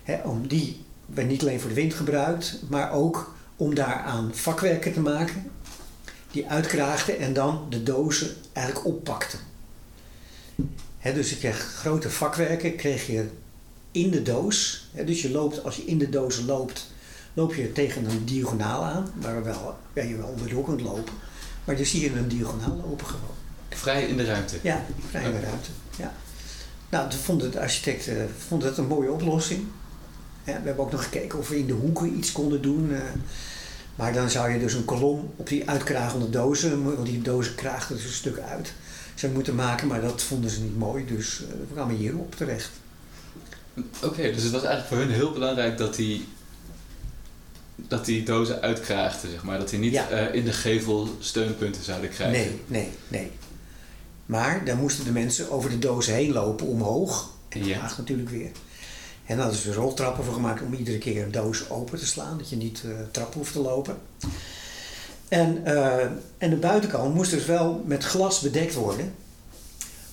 hè, om die werd niet alleen voor de wind gebruikt, maar ook om daaraan vakwerken te maken, die uitkraagden en dan de dozen eigenlijk oppakten. Hè, dus je kreeg grote vakwerken, kreeg je in de doos. Dus je loopt, als je in de doos loopt, loop je tegen een diagonaal aan, waar wel, waar je wel onderdoor kunt lopen. Maar dan zie je een diagonaal lopen gewoon. Vrij in de ruimte? Ja, vrij in de ruimte. Ja. Nou, vonden de architecten vonden dat een mooie oplossing. Ja, we hebben ook nog gekeken of we in de hoeken iets konden doen. Uh, maar dan zou je dus een kolom op die uitkragende dozen, want die dozen kraagden dus een stuk uit, zou moeten maken. Maar dat vonden ze niet mooi, dus uh, we kwamen hierop terecht. Oké, okay, dus het was eigenlijk voor hun heel belangrijk dat die, dat die dozen uitkraagden, zeg maar. Dat die niet Ja. uh, in de gevel steunpunten zouden krijgen. Nee, nee, nee. Maar dan moesten de mensen over de dozen heen lopen omhoog. En Ja. laag natuurlijk weer. En daar hadden ze roltrappen voor gemaakt om iedere keer een doos open te slaan. Dat je niet eh trappen hoeft te lopen. En, eh, en de buitenkant moest dus wel met glas bedekt worden.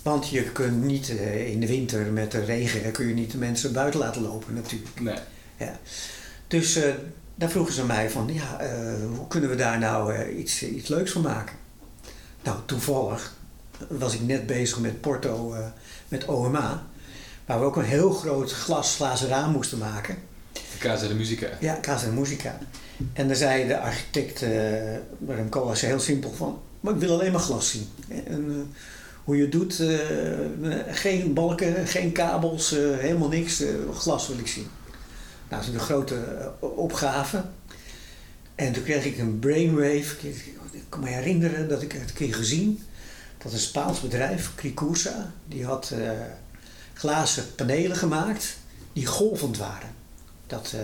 Want je kunt niet eh, in de winter met de regen kun je niet de mensen buiten laten lopen natuurlijk. Nee. Ja. Dus eh, daar vroegen ze mij van, ja, eh, hoe kunnen we daar nou iets, iets leuks van maken? Nou, toevallig was ik net bezig met Porto, met OMA, waar we ook een heel groot glas glazen raam moesten maken. De Casa de Musica. Ja, Casa de Musica. En dan zei de architect uh, Rem Koolhaas heel simpel van... Maar ik wil alleen maar glas zien. En, uh, hoe je doet, uh, geen balken, geen kabels, helemaal niks. glas wil ik zien. Nou, dat is een grote opgave. En toen kreeg ik een brainwave. Ik kan me herinneren dat ik het een keer gezien. Dat een Spaans bedrijf, Cricursa, die had glazen panelen gemaakt die golvend waren. Dat uh,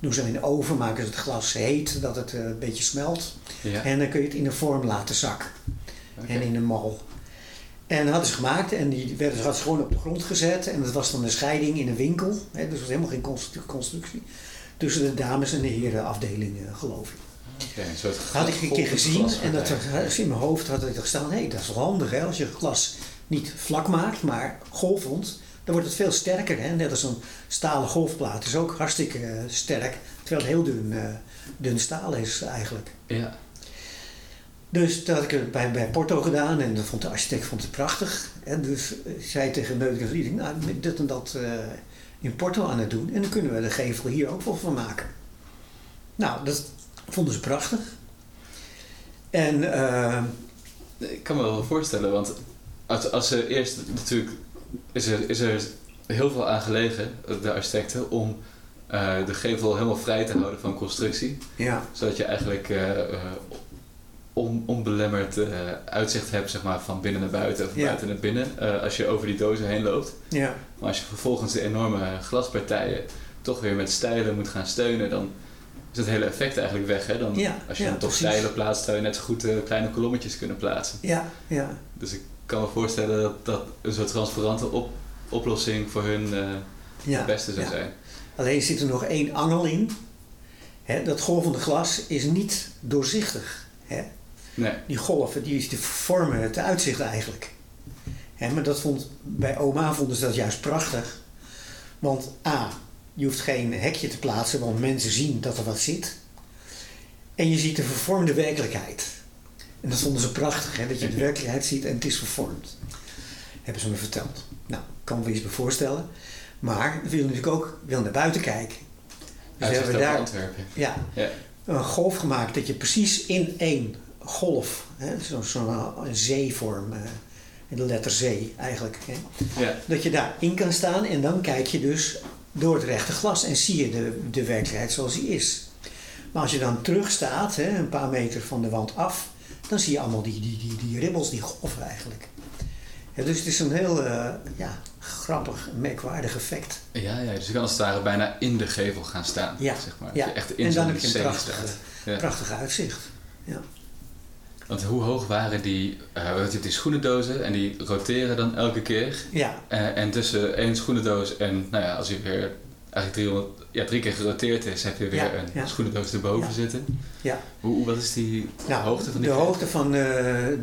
doen ze in de oven, maken ze het glas heet, dat het uh, een beetje smelt. Ja. En dan kun je het in een vorm laten zakken. En in een mal. En dat hadden ze gemaakt en die werden hadden ze gewoon op de grond gezet. En dat was dan een scheiding in een winkel. Hè, dus het was helemaal geen constru- constructie. Tussen de dames en de herenafdeling, uh, geloof ik. Oké, een soort had ik een keer gezien en dat er, in mijn hoofd had ik gestaan, hé, hey, dat is wel handig hè, als je glas niet vlak maakt, maar golvend, dan wordt het veel sterker. Hè? Net als een stalen golfplaat is ook hartstikke uh, sterk, terwijl het heel dun, uh, dun staal is eigenlijk. Ja. Dus dat had ik het bij, bij Porto gedaan en dat vond de architect vond het prachtig. En dus ik zei tegen Neutrus Lieding, nou, dit en dat uh, in Porto aan het doen en dan kunnen we de gevel hier ook wel van maken. Nou, dat vonden ze prachtig. En uh, Ik kan me wel voorstellen, want als, als ze eerst natuurlijk is er, is er heel veel aan gelegen, de architecten, om uh, de gevel helemaal vrij te houden van constructie. Ja. Zodat je eigenlijk uh, on, onbelemmerd uitzicht hebt zeg maar, van binnen naar buiten of Ja. buiten naar binnen als je over die dozen heen loopt. Ja. Maar als je vervolgens de enorme glaspartijen toch weer met stijlen moet gaan steunen, dan is het hele effect eigenlijk weg. Hè? Dan, Ja, als je dan toch precies. stijlen plaatst, zou je net zo goed kleine kolommetjes kunnen plaatsen. Ja, ja. Dus ik kan me voorstellen dat, dat een soort transparante op, oplossing voor hun het beste zou zijn. Alleen zit er nog één angel in. Hè, dat golvende glas is niet doorzichtig. Nee. Die golven die, die vormen het uitzicht eigenlijk. Maar dat vond, bij oma vonden ze dat juist prachtig. Want A, je hoeft geen hekje te plaatsen, want mensen zien dat er wat zit. En je ziet de vervormde werkelijkheid. En dat vonden ze prachtig, hè, dat je de werkelijkheid ziet en het is vervormd. Hebben ze me verteld. Nou, kan me iets bij voorstellen. Maar we willen natuurlijk ook wel naar buiten kijken. Dus Uitzicht hebben we daar Antwerpen. ja, Ja. een golf gemaakt dat je precies in één golf, zo'n zo zeevorm, uh, de letter zee eigenlijk, hè, Ja. dat je daarin kan staan en dan kijk je dus door het rechte glas en zie je de, de werkelijkheid zoals die is. Maar als je dan terug staat, hè, een paar meter van de wand af, dan zie je allemaal die, die, die, die ribbels, die golven eigenlijk. Ja, dus het is een heel uh, ja, grappig, merkwaardig effect. Ja, ja, dus je kan als het ware bijna in de gevel gaan staan. Ja, zeg maar. ja. Je echt in en dan heb je een zee prachtig, staat. Ja. prachtig uitzicht. Ja. Want hoe hoog waren die, uh, die schoenendozen en die roteren dan elke keer. Ja, Uh, en tussen één schoenendoos en, nou ja, als je weer eigenlijk 300, ja, drie keer geroteerd is, heb je weer Ja, een ja. schoenendoos erboven Ja. zitten. ja. Hoe, wat is die Nou, hoogte van die de hoogte van uh,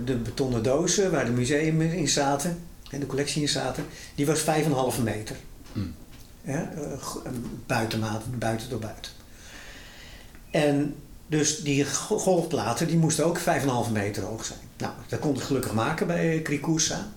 de betonnen dozen waar de museum in zaten en de collectie in zaten, die was 5,5 meter. Hmm. Ja, buitenmaat, buiten door buiten. En dus die golfplaten die moesten ook 5,5 meter hoog zijn. Nou, dat kon ik gelukkig maken bij Cricursa.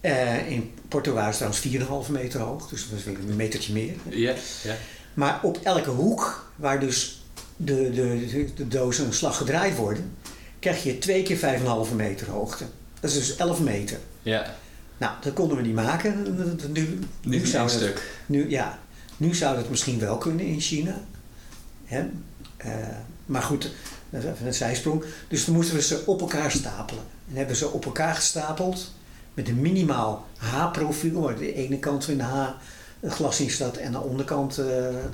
Uh, in Porto waren ze trouwens 4,5 meter hoog, dus dat was weer een metertje meer. Ja, ja. Maar op elke hoek, waar dus de, de, de dozen een slag gedraaid worden, krijg je twee keer 5,5 meter hoogte. Dat is dus 11 meter. ja. Nou, dat konden we niet maken. Nu, nu zou het, stuk. Nu, ja, nu zou dat misschien wel kunnen in China. Hè? Uh, maar goed, dat is even een zijsprong. Dus dan moesten we ze op elkaar stapelen. En hebben ze op elkaar gestapeld met een minimaal H-profiel, waar de ene kant in H glas in staat en de onderkant uh,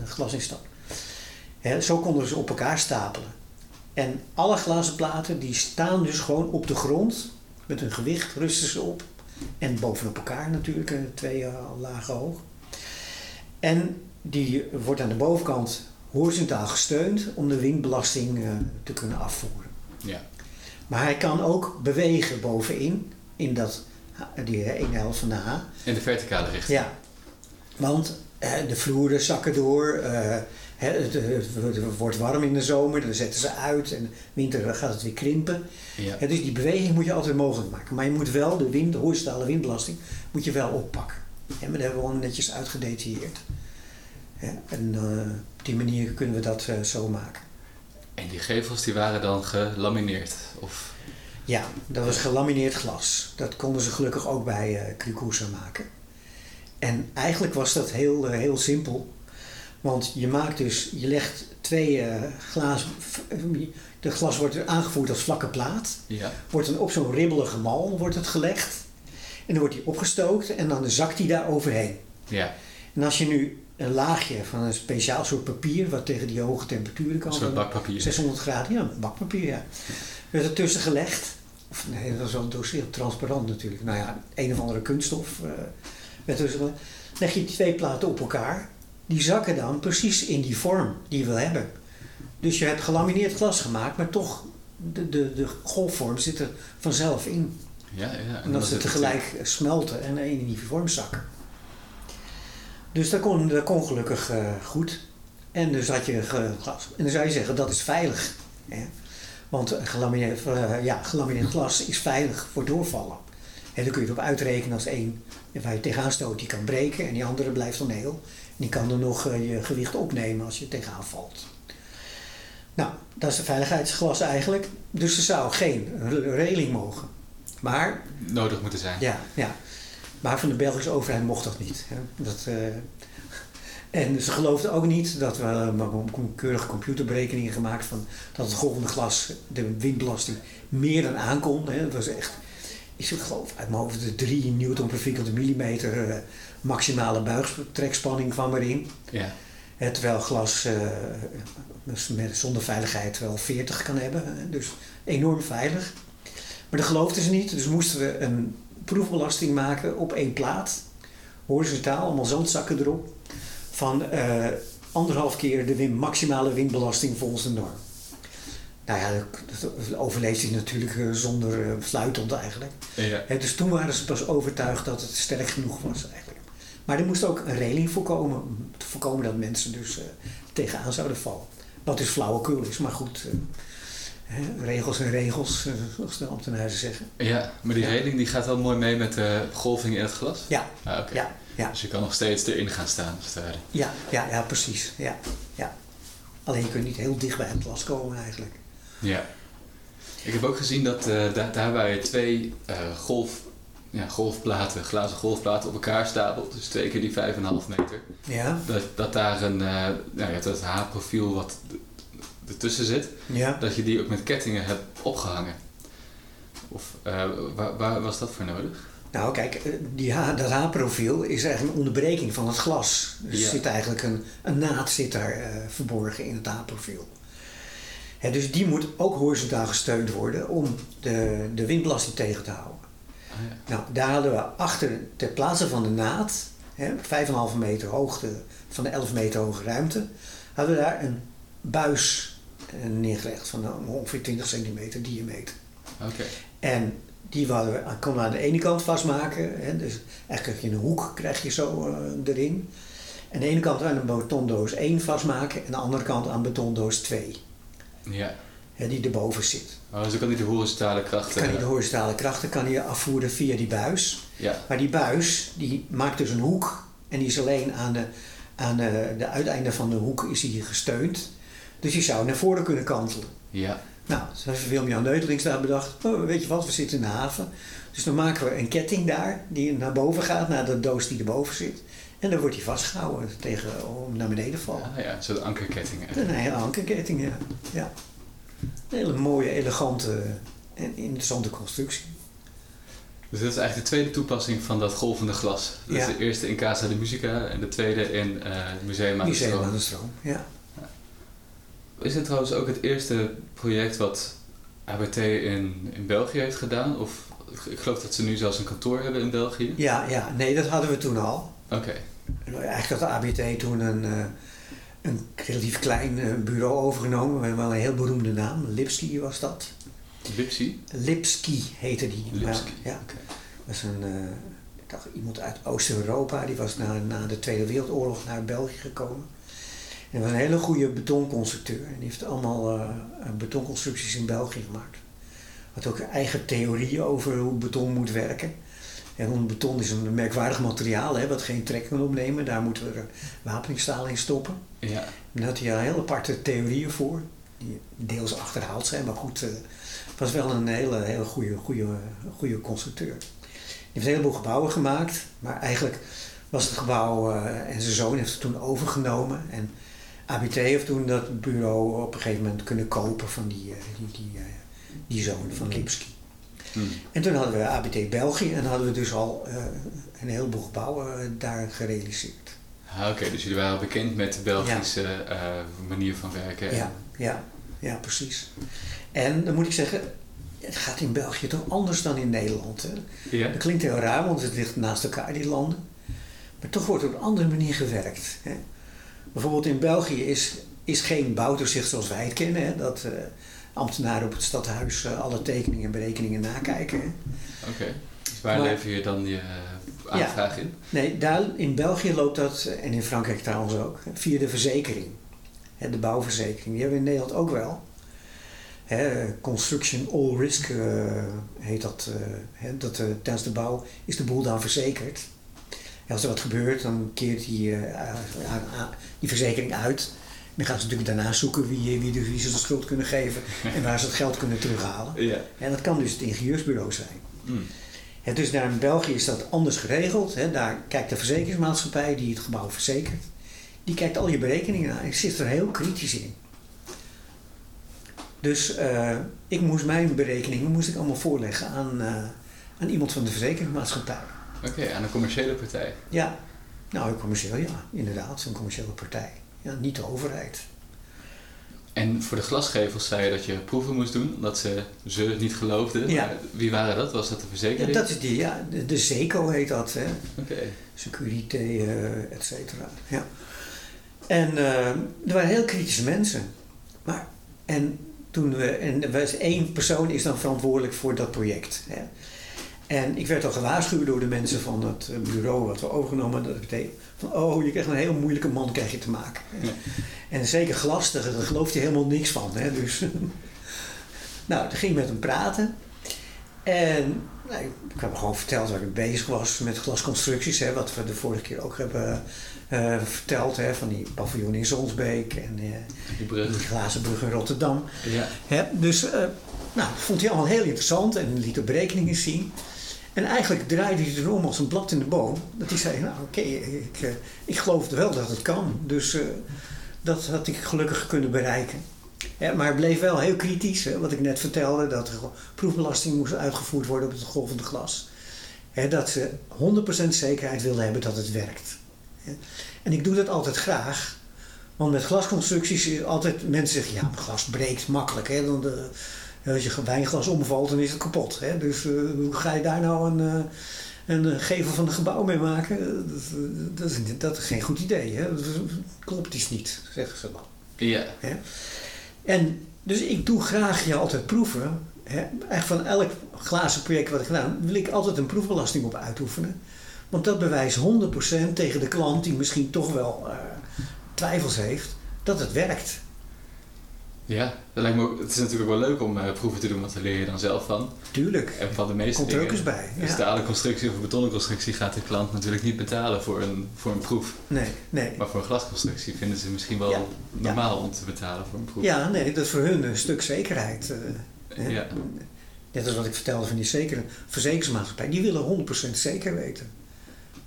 glas in staat. Zo konden we ze op elkaar stapelen. En alle glazen platen die staan dus gewoon op de grond. Met hun gewicht rusten ze op. En bovenop elkaar natuurlijk, uh, twee lagen hoog. En die wordt aan de bovenkant horizontaal gesteund om de windbelasting uh, te kunnen afvoeren. Ja. Maar hij kan ook bewegen bovenin, in dat, die ene helft van de H. In de verticale richting. Ja, want uh, de vloeren zakken door. Uh, het, het, het, wordt warm in de zomer, dan zetten ze uit en winter gaat het weer krimpen. Ja. dus die beweging moet je altijd mogelijk maken. Maar je moet wel de, wind, de horizontale windbelasting moet je wel oppakken. Maar dat hebben we gewoon netjes uitgedetailleerd. En eh, op die manier kunnen we dat eh, zo maken. En die gevels die waren dan gelamineerd? Of... Ja, dat was gelamineerd glas. Dat konden ze gelukkig ook bij uh, maken. En eigenlijk was dat heel, eh, heel simpel. Want je maakt dus, je legt twee uh, glazen, de glas wordt aangevoerd als vlakke plaat. Ja. Wordt dan op zo'n ribbelige mal wordt het gelegd. En dan wordt die opgestookt en dan zakt die daar overheen. Ja. En als je nu een laagje van een speciaal soort papier, wat tegen die hoge temperaturen kan. Soort bakpapier. 600 graden, ja, bakpapier, ja. Werd ertussen gelegd. Of nee, dat was wel heel transparant natuurlijk. Nou ja, een of andere kunststof uh, werd tussen gelegd. Leg je die twee platen op elkaar. Die zakken dan precies in die vorm die je wil hebben. Dus je hebt gelamineerd glas gemaakt, maar toch, de, de, de golfvorm zit er vanzelf in. Ja, ja. En, dat ze tegelijk smelten en in die vorm zakken. Dus dat kon, dat kon gelukkig uh, goed. En dus had je glas. En dan zou je zeggen, dat is veilig. Hè? Want gelamineerd, uh, ja, gelamineerd glas is veilig voor doorvallen. En dan kun je erop uitrekenen als één waar je tegenaan stoot, die kan breken en die andere blijft dan heel. En die kan dan nog uh, je gewicht opnemen als je tegenaan valt. Nou, dat is de veiligheidsglas eigenlijk. Dus er zou geen reling mogen. Maar... Nodig moeten zijn. Ja, ja. Maar van de Belgische overheid mocht dat niet. Hè. Dat, uh, en ze geloofden ook niet dat we uh, keurige computerberekeningen gemaakt van dat het golvende glas de windbelasting meer dan aankon. Hè. Dat was echt, ik geloof uit mijn hoofd, de 3 newton per vierkante millimeter uh, maximale buigtrekspanning kwam erin. Ja. terwijl glas met, zonder veiligheid wel 40 kan hebben. Dus enorm veilig. Maar dat geloofden ze niet, dus moesten we een proefbelasting maken op één plaat. Horizontaal, allemaal zandzakken erop. Van uh, anderhalf keer de maximale windbelasting volgens de norm. Nou ja, dat, overleefde hij natuurlijk uh, zonder uh, fluitend eigenlijk. Ja. He, dus toen waren ze pas overtuigd dat het sterk genoeg was eigenlijk. Maar er moest ook een reling voorkomen. Te voorkomen dat mensen dus tegenaan zouden vallen. Wat dus flauwekul is, maar goed regels en regels, zoals de ambtenaren zeggen. Ja, maar die ja. reling die gaat wel mooi mee met de golving in het glas? Ja. Ah, okay. ja, ja. Dus je kan nog steeds erin gaan staan, als het ware. Ja, ja, ja precies. Ja, ja. Alleen je kunt niet heel dicht bij het glas komen eigenlijk. Ja. Ik heb ook gezien dat uh, da daar waar je twee uh, golf, ja, golfplaten, glazen golfplaten op elkaar stapelt, dus twee keer die 5,5 meter, ja. dat, dat daar een, uh, nou ja, dat wat ertussen zit, ja. dat je die ook met kettingen hebt opgehangen. Of uh, waar, waar, was dat voor nodig? Nou, kijk, die ha dat haarprofiel is eigenlijk een onderbreking van het glas. Dus ja. er zit eigenlijk een, een naad zit daar uh, verborgen in het haarprofiel. Hè, dus die moet ook horizontaal gesteund worden om de, de windbelasting tegen te houden. Ah, ja. Nou, daar hadden we achter, ter plaatse van de naad, hè, 5,5 meter hoogte van de 11 meter hoge ruimte, hadden we daar een buis neergelegd van ongeveer 20 centimeter diameter. Okay. En die we, konden we aan de ene kant vastmaken. Hè, dus eigenlijk in een hoek krijg je zo uh, erin. En de ene kant aan een betondoos 1 vastmaken en de andere kant aan betondoos 2. Ja. Hè, die erboven zit. Oh, dus dan kan hij de horizontale krachten... Kan hij de horizontale krachten kan hij afvoeren via die buis. Ja. Maar die buis die maakt dus een hoek en die is alleen aan de, aan de, de uiteinde van de hoek is hij gesteund. Dus je zou naar voren kunnen kantelen. Ja. Nou, toen heeft Wilmian Neutelings daar bedacht, oh, weet je wat, we zitten in de haven. Dus dan maken we een ketting daar, die naar boven gaat, naar de doos die erboven zit. En dan wordt hij vastgehouden tegen om naar beneden vallen. Ah, ja, zo'n ankerketting. Een hele ankerketting, ja. ja. Een hele mooie, elegante en interessante constructie. Dus dat is eigenlijk de tweede toepassing van dat golvende glas. Dat Ja. is de eerste in Casa de Musica en de tweede in eh, het Museum aan de Museum Stroom. aan de stroom, ja. Is dit trouwens ook het eerste project wat ABT in, in België heeft gedaan? Of ik geloof dat ze nu zelfs een kantoor hebben in België. Ja, ja, nee, dat hadden we toen al. Oké. Eigenlijk had de ABT toen een, eh, een relatief klein eh, bureau overgenomen. We hebben wel een heel beroemde naam. Lipski was dat. Lipsy? Lipski heette die. Lipski, Ja. Dat was een, eh, ik dacht, iemand uit Oost-Europa. Die was na, na de Tweede Wereldoorlog naar België gekomen. En was een hele goede betonconstructeur. En die heeft allemaal eh, betonconstructies in België gemaakt. Had ook eigen theorieën over hoe beton moet werken. En want beton is een merkwaardig materiaal, hè, wat geen trek kan opnemen. Daar moeten we wapeningsstaal in stoppen. Ja. En daar had hij heel aparte theorieën voor, die deels achterhaald zijn, maar goed, het was wel een hele, hele goede, goede, goede constructeur. Die heeft een heleboel gebouwen gemaakt, maar eigenlijk was het gebouw en zijn zoon heeft het toen overgenomen. En ABT heeft toen dat bureau op een gegeven moment kunnen kopen van die, die, die, die zoon van Lipski. Hmm. En toen hadden we ABT België en hadden we dus al uh, een heleboel gebouwen daar gerealiseerd. Ah, Oké, dus jullie waren bekend met de Belgische ja. uh, manier van werken. Ja, ja, ja, precies. En dan moet ik zeggen, het gaat in België toch anders dan in Nederland. Hè? Ja. Dat klinkt heel raar, want het ligt naast elkaar, die landen. Maar toch wordt op een andere manier gewerkt. Hè? Bijvoorbeeld in België is, is geen bouwtoezicht zoals wij het kennen. Hè? Dat uh, ambtenaren op het stadhuis uh, alle tekeningen en berekeningen nakijken. Oké, okay. dus waar maar, lever je dan je uh, aanvraag ja, in? Nee, daar, in België loopt dat, en in Frankrijk trouwens ook, via de verzekering. Hè, de bouwverzekering. Die hebben we in Nederland ook wel. Hè, construction all risk heet dat. Hè, dat tijdens de bouw is de boel dan verzekerd. Als er wat gebeurt, dan keert die, die verzekering uit. Dan gaan ze natuurlijk daarna zoeken wie, wie, de, wie ze de schuld kunnen geven en waar ze het geld kunnen terughalen. Ja. En dat kan dus het ingenieursbureau zijn. Mm. He, dus daar in België is dat anders geregeld. He, daar kijkt de verzekeringsmaatschappij die het gebouw verzekert. Die kijkt al je berekeningen aan en zit er heel kritisch in. Dus uh, ik moest mijn berekeningen moest ik allemaal voorleggen aan, uh, aan iemand van de verzekeringsmaatschappij. Oké, okay, aan een commerciële partij? Ja, nou commercieel ja, inderdaad, een commerciële partij. Ja, niet de overheid. En voor de glasgevels zei je dat je proeven moest doen, omdat ze ze niet geloofden. Ja. Maar wie waren dat? Was dat de verzekering? Ja, dat is die, ja, de, de ZECO heet dat. hè. Oké. Securité, uh, et cetera. Ja. En uh, er waren heel kritische mensen. Maar, en toen we, en er was één persoon is dan verantwoordelijk voor dat project. Hè. En ik werd al gewaarschuwd door de mensen van het bureau wat we overgenomen. Dat betekent van, oh, je krijgt een heel moeilijke man krijg je te maken. Ja. En zeker glastig, daar gelooft hij helemaal niks van. Hè? Dus, nou, toen ging ik met hem praten. En nou, ik heb hem gewoon verteld waar ik bezig was met glasconstructies. Hè, wat we de vorige keer ook hebben uh, verteld. Hè, van die paviljoen in Zonsbeek en uh, die, brug. die glazen brug in Rotterdam. Ja. Hè, dus uh, nou, dat vond hij allemaal heel interessant en liet ook berekeningen zien. En eigenlijk draaide hij het om als een blad in de boom. Dat hij zei, nou oké, ik, uh, ik geloof wel dat het kan. Dus uh, dat had ik gelukkig kunnen bereiken. Maar het bleef wel heel kritisch, hè, wat ik net vertelde. Dat er proefbelasting moest uitgevoerd worden op het golvende glas. Hè, dat ze 100% zekerheid wilden hebben dat het werkt. En ik doe dat altijd graag. Want met glasconstructies is altijd, mensen zeggen, ja, glas breekt makkelijk. Hè, de, als je wijnglas omvalt, dan is het kapot. Hè? Dus uh, hoe ga je daar nou een, uh, een gevel van een gebouw mee maken? Dat, dat, is, dat is geen goed idee. Hè? Dat klopt iets niet, zeggen ze dan. Ja. Hè? En dus ik doe graag je altijd proeven. Hè? Echt van elk glazen project wat ik gedaan wil ik altijd een proefbelasting op uitoefenen. Want dat bewijst 100% tegen de klant die misschien toch wel uh, twijfels heeft, dat het werkt. Ja, dat lijkt me ook, het is natuurlijk wel leuk om uh, proeven te doen, want daar leer je dan zelf van. Tuurlijk. En van de meeste Komt er ook eens bij. Dus ja. stalen constructie of een betonnen constructie gaat de klant natuurlijk niet betalen voor een, voor een proef. Nee, nee. Maar voor een glasconstructie vinden ze misschien wel Ja. normaal om te betalen voor een proef. Ja, nee, dat is voor hun een stuk zekerheid. eh. Ja. Net als wat ik vertelde van die zekere verzekeringsmaatschappij. Die willen 100% zeker weten.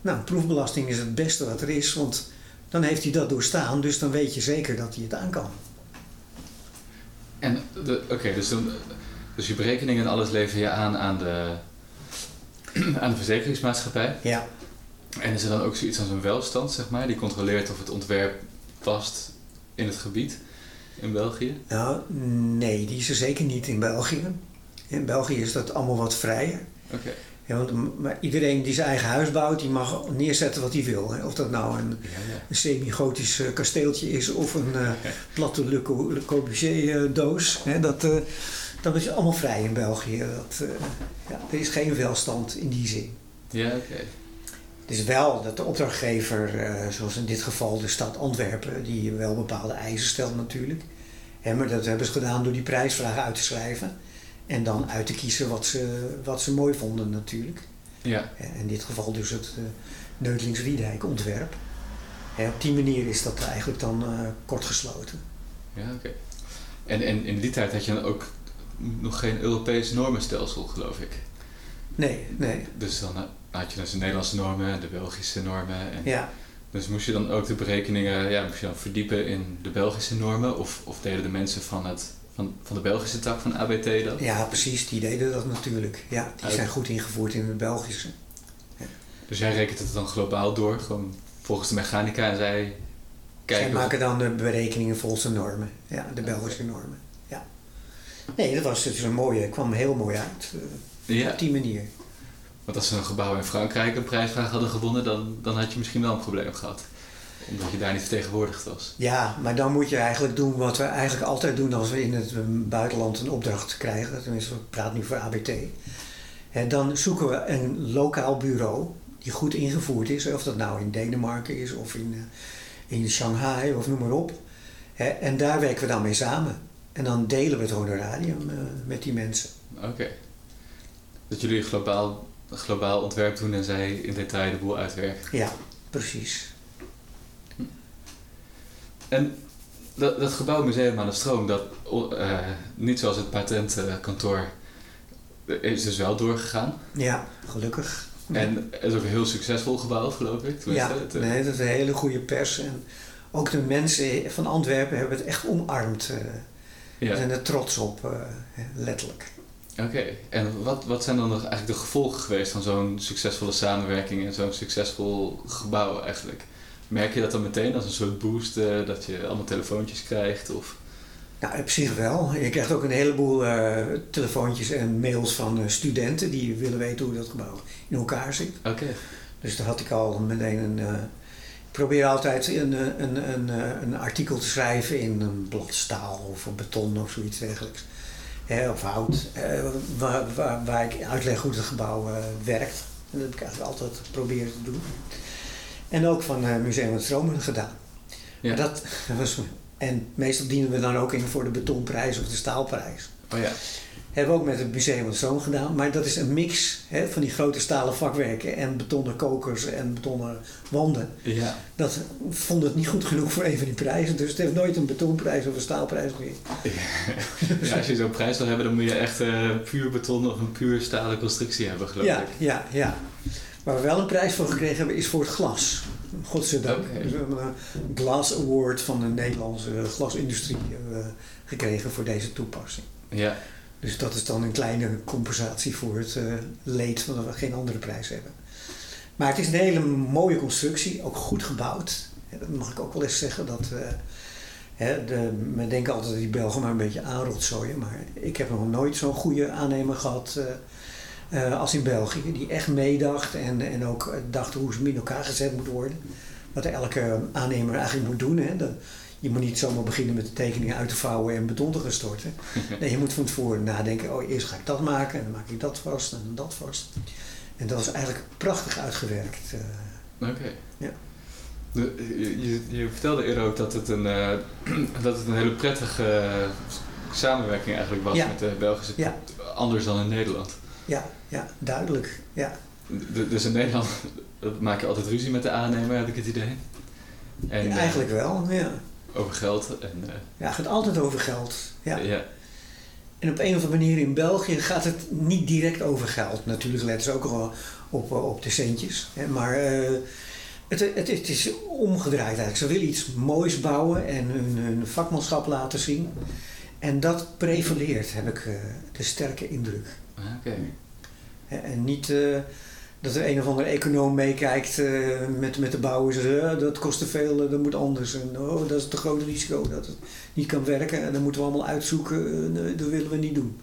Nou, proefbelasting is het beste wat er is, want dan heeft hij dat doorstaan. Dus dan weet je zeker dat hij het aan kan. En, oké, dus, dan- dus je berekeningen en alles lever je aan aan de, aan de verzekeringsmaatschappij. Ja, En is er dan ook zoiets als een welstand, zeg maar, die controleert of het ontwerp past in het gebied in België? nou, nee, die is er zeker niet in België. In België is dat allemaal wat vrijer. Oké. Ja, want, maar iedereen die zijn eigen huis bouwt, die mag neerzetten wat hij wil. Hè. Of dat nou een, Ja, ja. een semi-gotisch eh, kasteeltje is of een eh, platte Le, Le Corbusier doos. Hè, dat, eh, dat is allemaal vrij in België. Dat, ja, er is geen welstand in die zin. Ja, oké. Het is wel dat de opdrachtgever, zoals in dit geval de stad Antwerpen, die wel bepaalde eisen stelt natuurlijk. Hè, maar dat hebben ze gedaan door die prijsvraag uit te schrijven. En dan uit te kiezen wat ze, wat ze mooi vonden natuurlijk. Ja, In dit geval dus het uh, Neutlings-Riedijk ontwerp. Hè, op die manier is dat eigenlijk dan uh, kort gesloten. ja oké. En, en in die tijd had je dan ook nog geen Europees normenstelsel, geloof ik. Nee, nee. Dus dan had je dus de Nederlandse normen en de Belgische normen. En Ja, Dus moest je dan ook de berekeningen ja, moest je dan verdiepen in de Belgische normen? Of, of deden de mensen van, het, van, van de Belgische tak van ABT dat? ja, precies. Die deden dat natuurlijk. Ja, die Uit- zijn goed ingevoerd in het Belgische. Dus jij rekent het dan globaal door, gewoon volgens de mechanica en zij kijken... Zij maken dan de berekeningen volgens de normen. Ja, de Belgische normen. Ja. Nee, dat was dus een mooie, kwam heel mooi uit. eh, Ja, Op die manier. want als ze een gebouw in Frankrijk een prijsvraag hadden gewonnen, dan, dan had je misschien wel een probleem gehad. Omdat je daar niet vertegenwoordigd was. Ja, maar dan moet je eigenlijk doen wat we eigenlijk altijd doen als we in het buitenland een opdracht krijgen. Tenminste, ik praat nu voor ABT. Dan zoeken we een lokaal bureau die goed ingevoerd is. Of dat nou in Denemarken is of in, eh, in Shanghai of noem maar op. En daar werken we dan mee samen. En dan delen we het honorarium eh, met die mensen. Oké. Dat jullie globaal, globaal ontwerp doen en zij in detail de boel uitwerken. Ja, precies. En dat, dat gebouw Museum aan de Stroom, dat eh, niet zoals het patentkantoor, eh, is dus wel doorgegaan. Ja, gelukkig. En het is ook een heel succesvol gebouw, geloof ik. Ja, het, eh, nee, dat is een hele goede pers. En ook de mensen van Antwerpen hebben het echt omarmd. eh. ja. zijn er trots op, eh, letterlijk. Oké, en wat, wat zijn dan nog eigenlijk de gevolgen geweest van zo'n succesvolle samenwerking en zo'n succesvol gebouw eigenlijk? Merk je dat dan meteen als een soort boost, eh, dat je allemaal telefoontjes krijgt? Of... Nou, op zich wel. Je krijgt ook een heleboel eh, telefoontjes en mails van eh, studenten die willen weten hoe dat gebouw in elkaar zit. Oké, Dus daar had ik al meteen een. ik probeer altijd een, een, een, een artikel te schrijven in een blad staal of beton of zoiets dergelijks. Hè, of hout. eh, waar, waar, waar ik uitleg hoe het gebouw werkt. En dat heb ik eigenlijk altijd geprobeerd te doen. En ook van eh Museum het Stromen gedaan. ja. Maar Dat was, en meestal dienen we dan ook in voor de betonprijs of de staalprijs. Oh ja, Hebben we ook met het Museum van Stroom gedaan. Maar dat is een mix hè, van die grote stalen vakwerken en betonnen kokers en betonnen wanden. ja. Dat vond het niet goed genoeg voor een van die prijzen. Dus het heeft nooit een betonprijs of een staalprijs ja als je zo'n prijs wil hebben, dan moet je echt eh, puur beton of een puur stalen constructie hebben, geloof Ja, ik. ja, ja. Waar we wel een prijs voor gekregen hebben is voor het glas. Godzijdank. Dus we hebben een Glass Award van de Nederlandse glasindustrie we gekregen voor deze toepassing. Ja, Dus dat is dan een kleine compensatie voor het eh, leed van dat we geen andere prijs hebben. Maar het is een hele mooie constructie, ook goed gebouwd. Dat mag ik ook wel eens zeggen. Dat, eh, hè, de, men denkt altijd dat die Belgen maar een beetje aanrotzooien. Maar ik heb nog nooit zo'n goede aannemer gehad eh, eh, als in België. Die echt meedacht en, en ook dacht hoe ze in elkaar gezet moet worden. Wat elke aannemer eigenlijk moet doen. Hè. Je moet niet zomaar beginnen met de tekeningen uit te vouwen en beton te gaan storten. Nee, je moet van tevoren nadenken, oh eerst ga ik dat maken en dan maak ik dat vast en dat vast. En dat is eigenlijk prachtig uitgewerkt. eh. oké. Ja. De- Je, je, vertelde eerder ook dat het een, eh, dat het een hele prettige eh, samenwerking eigenlijk was Ja. met de Belgische, Ja. anders dan in Nederland. Ja, ja, duidelijk. Ja. Dus in Nederland maak je altijd ruzie met de aannemer, heb ik het idee. En, eh, Eigenlijk wel, ja. over geld. En, eh, Ja, het gaat altijd over geld. Ja. ja. En op een of andere manier in België gaat het niet direct over geld. Natuurlijk letten ze ook wel op, eh, op de centjes. Hè, maar het, het, het is omgedraaid eigenlijk. Ze willen iets moois bouwen en hun, hun vakmanschap laten zien. En dat prevaleert, heb ik de sterke indruk. Ah, En niet eh, dat er een of andere econoom meekijkt eh, met, met de bouwers. en "Ja, dat kost te veel, eh, dat moet anders. En oh, dat is te groot risico dat het niet kan werken. En dat moeten we allemaal uitzoeken. eh, dat willen we niet doen.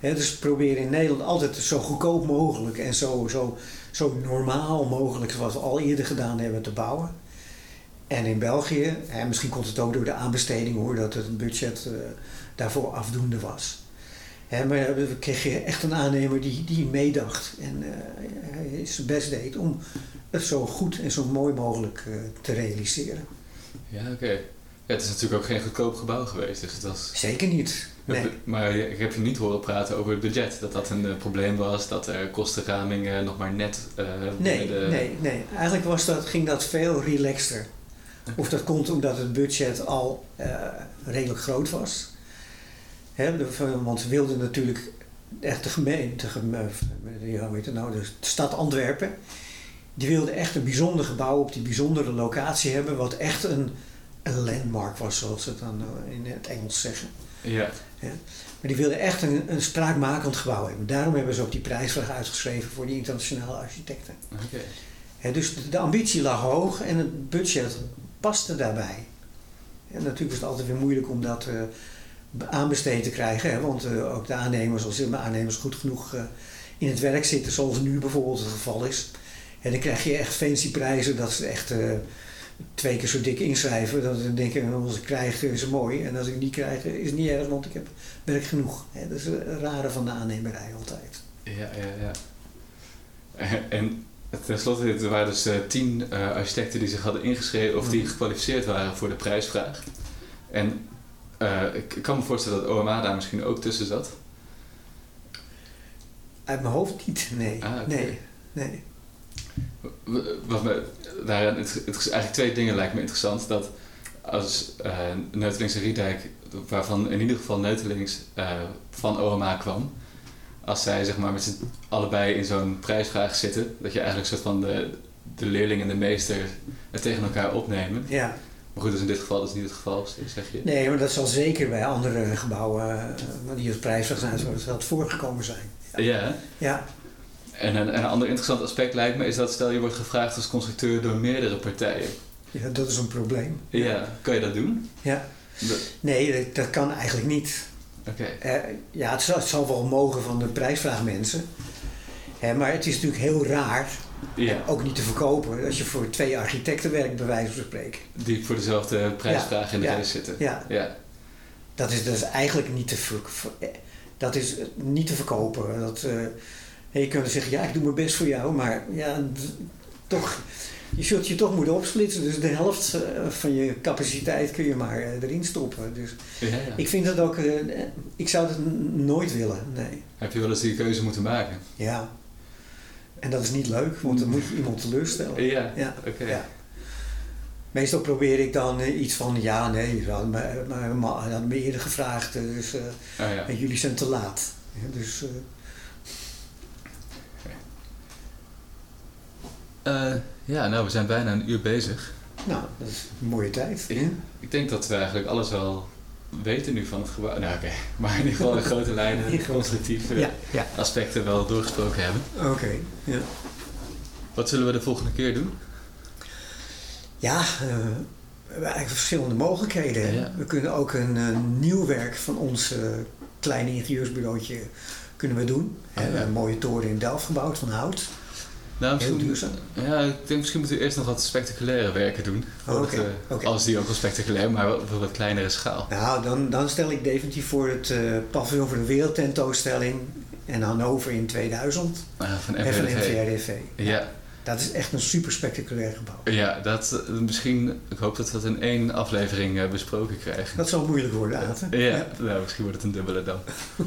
Dus proberen in Nederland altijd zo goedkoop mogelijk en zo, zo, zo normaal mogelijk, zoals we al eerder gedaan hebben, te bouwen. En in België, hè, misschien komt het ook door de aanbesteding hoor, dat het budget eh, daarvoor afdoende was. Maar we kregen echt een aannemer die, die meedacht en eh, hij zijn best deed om het zo goed en zo mooi mogelijk eh, te realiseren. Ja, oké. Ja, het is natuurlijk ook geen goedkoop gebouw geweest. Dus het was... Zeker niet. Nee. Maar je- ik heb je niet horen praten over het budget. Dat dat een eh, probleem was. Dat er kostenraming eh, nog maar net eh Nee, de... nee, nee. Eigenlijk was dat, ging dat veel relaxter. Of dat komt omdat het budget al eh, redelijk groot was. Hè, want we wilden natuurlijk echt de gemeente, hoe heet het nou, de stad Antwerpen, die wilde echt een bijzonder gebouw op die bijzondere locatie hebben, wat echt een, een landmark was, zoals ze het dan eh, in het Engels zeggen. Ja, Maar die wilden echt een, een spraakmakend gebouw hebben. Daarom hebben ze ook die prijsvraag uitgeschreven voor die internationale architecten. oké. Dus de, de ambitie lag hoog en het budget paste daarbij. En natuurlijk is het altijd weer moeilijk om dat eh, aanbesteed te krijgen. Hè, want eh, ook de aannemers, als de aannemers goed genoeg eh, in het werk zitten, zoals nu bijvoorbeeld het geval is. En dan krijg je echt fancy prijzen dat ze echt eh, twee keer zo dik inschrijven. Dat ze denken, als ik krijg is het mooi. En als ik niet krijg is het niet erg, want ik heb werk genoeg. Hè, dat is een rare van de aannemerij altijd. Ja, ja, ja. En tenslotte, er waren dus tien architecten die zich hadden ingeschreven of die gekwalificeerd waren voor de prijsvraag. En eh, ik, ik kan me voorstellen dat OMA daar misschien ook tussen zat. Uit mijn hoofd niet, nee. Ah, nee, nee. Wat me, daarin, het, het is eigenlijk twee dingen lijkt me interessant. Dat als eh Neutelings en Riedijk, waarvan in ieder geval Neutelings eh, van OMA kwam, als zij zeg maar met z'n allebei in zo'n prijsvraag zitten, dat je eigenlijk een soort van de, de leerling en de meester het tegen elkaar opnemen. Ja. Maar goed, dus in dit geval is niet het geval, zeg je. Nee, maar dat zal zeker bij andere gebouwen uh, die het prijsvraag zijn, zoals dat voorgekomen zijn. Ja. Ja, En een, en een ander interessant aspect lijkt me is dat stel je wordt gevraagd als constructeur door meerdere partijen. ja, dat is een probleem. Ja, kan je dat doen? Ja. Dat- Nee, dat, dat kan eigenlijk niet. Oké. Eh, ja, het zal, het zal wel mogen van de prijsvraagmensen. Hè, maar het is natuurlijk heel raar, Ja. ook niet te verkopen, als je voor twee architecten werkt, bij wijze van spreken. Die voor dezelfde prijsvraag in de ja, race zitten. Ja, Ja. dat is, dat is eigenlijk niet te, ver- eh, dat is niet te verkopen. Dat, eh, je kunt zeggen, ja, ik doe mijn best voor jou, maar ja, toch, je zult je toch moeten opsplitsen. Dus de helft eh, van je capaciteit kun je maar eh, erin stoppen. Dus Ja, ja. ik vind dat ook, eh, ik zou dat nooit willen, nee. Heb je wel eens die keuze moeten maken? Ja. En dat is niet leuk, want dan moet je iemand teleurstellen. Ja, Ja, oké. Meestal probeer ik dan eh, iets van, ja, nee, hadden me, me, me- hadden me eerder gevraagd, eh, dus eh, Oh, ja. en jullie zijn te laat. Ja, dus, eh, Eh, ja, nou, we zijn bijna een uur bezig. nou, dat is een mooie tijd. Ja. Ik denk dat we eigenlijk alles wel weten nu van het gebouw. Nou, oké. Maar in ieder geval in grote lijnen, grote- constructieve Ja, ja. aspecten wel doorgesproken hebben. Oké. Ja, Wat zullen we de volgende keer doen? ja eh, we hebben eigenlijk verschillende mogelijkheden. Ja. We kunnen ook een eh, nieuw werk van ons eh, kleine ingenieursbureautje kunnen we doen. We hebben ja. een mooie toren in Delft gebouwd van hout. Nou, Heel duurzaam. ja, ik denk misschien moeten we eerst nog wat spectaculaire werken doen. Oh, oké, eh, oké. Al is die ook wel spectaculair, maar wel voor wat kleinere schaal. Nou, dan, dan stel ik definitief voor het eh paviljoen voor de wereldtentoonstelling in Hannover in 2000. Ah, van. NVRDV. Ja, Dat is echt een super spectaculair gebouw. ja dat, eh, misschien, ik hoop dat we dat in één aflevering besproken krijgen. Dat zal moeilijk worden, Aten. Ja, Nou, misschien wordt het een dubbele dan.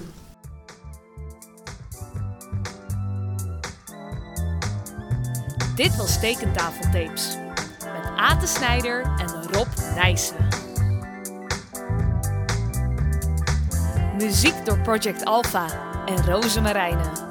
Dit was Tekentafeltapes. Met Ate Snijder en Rob Nijssen. Muziek door Project Alpha en Roze Marijnen.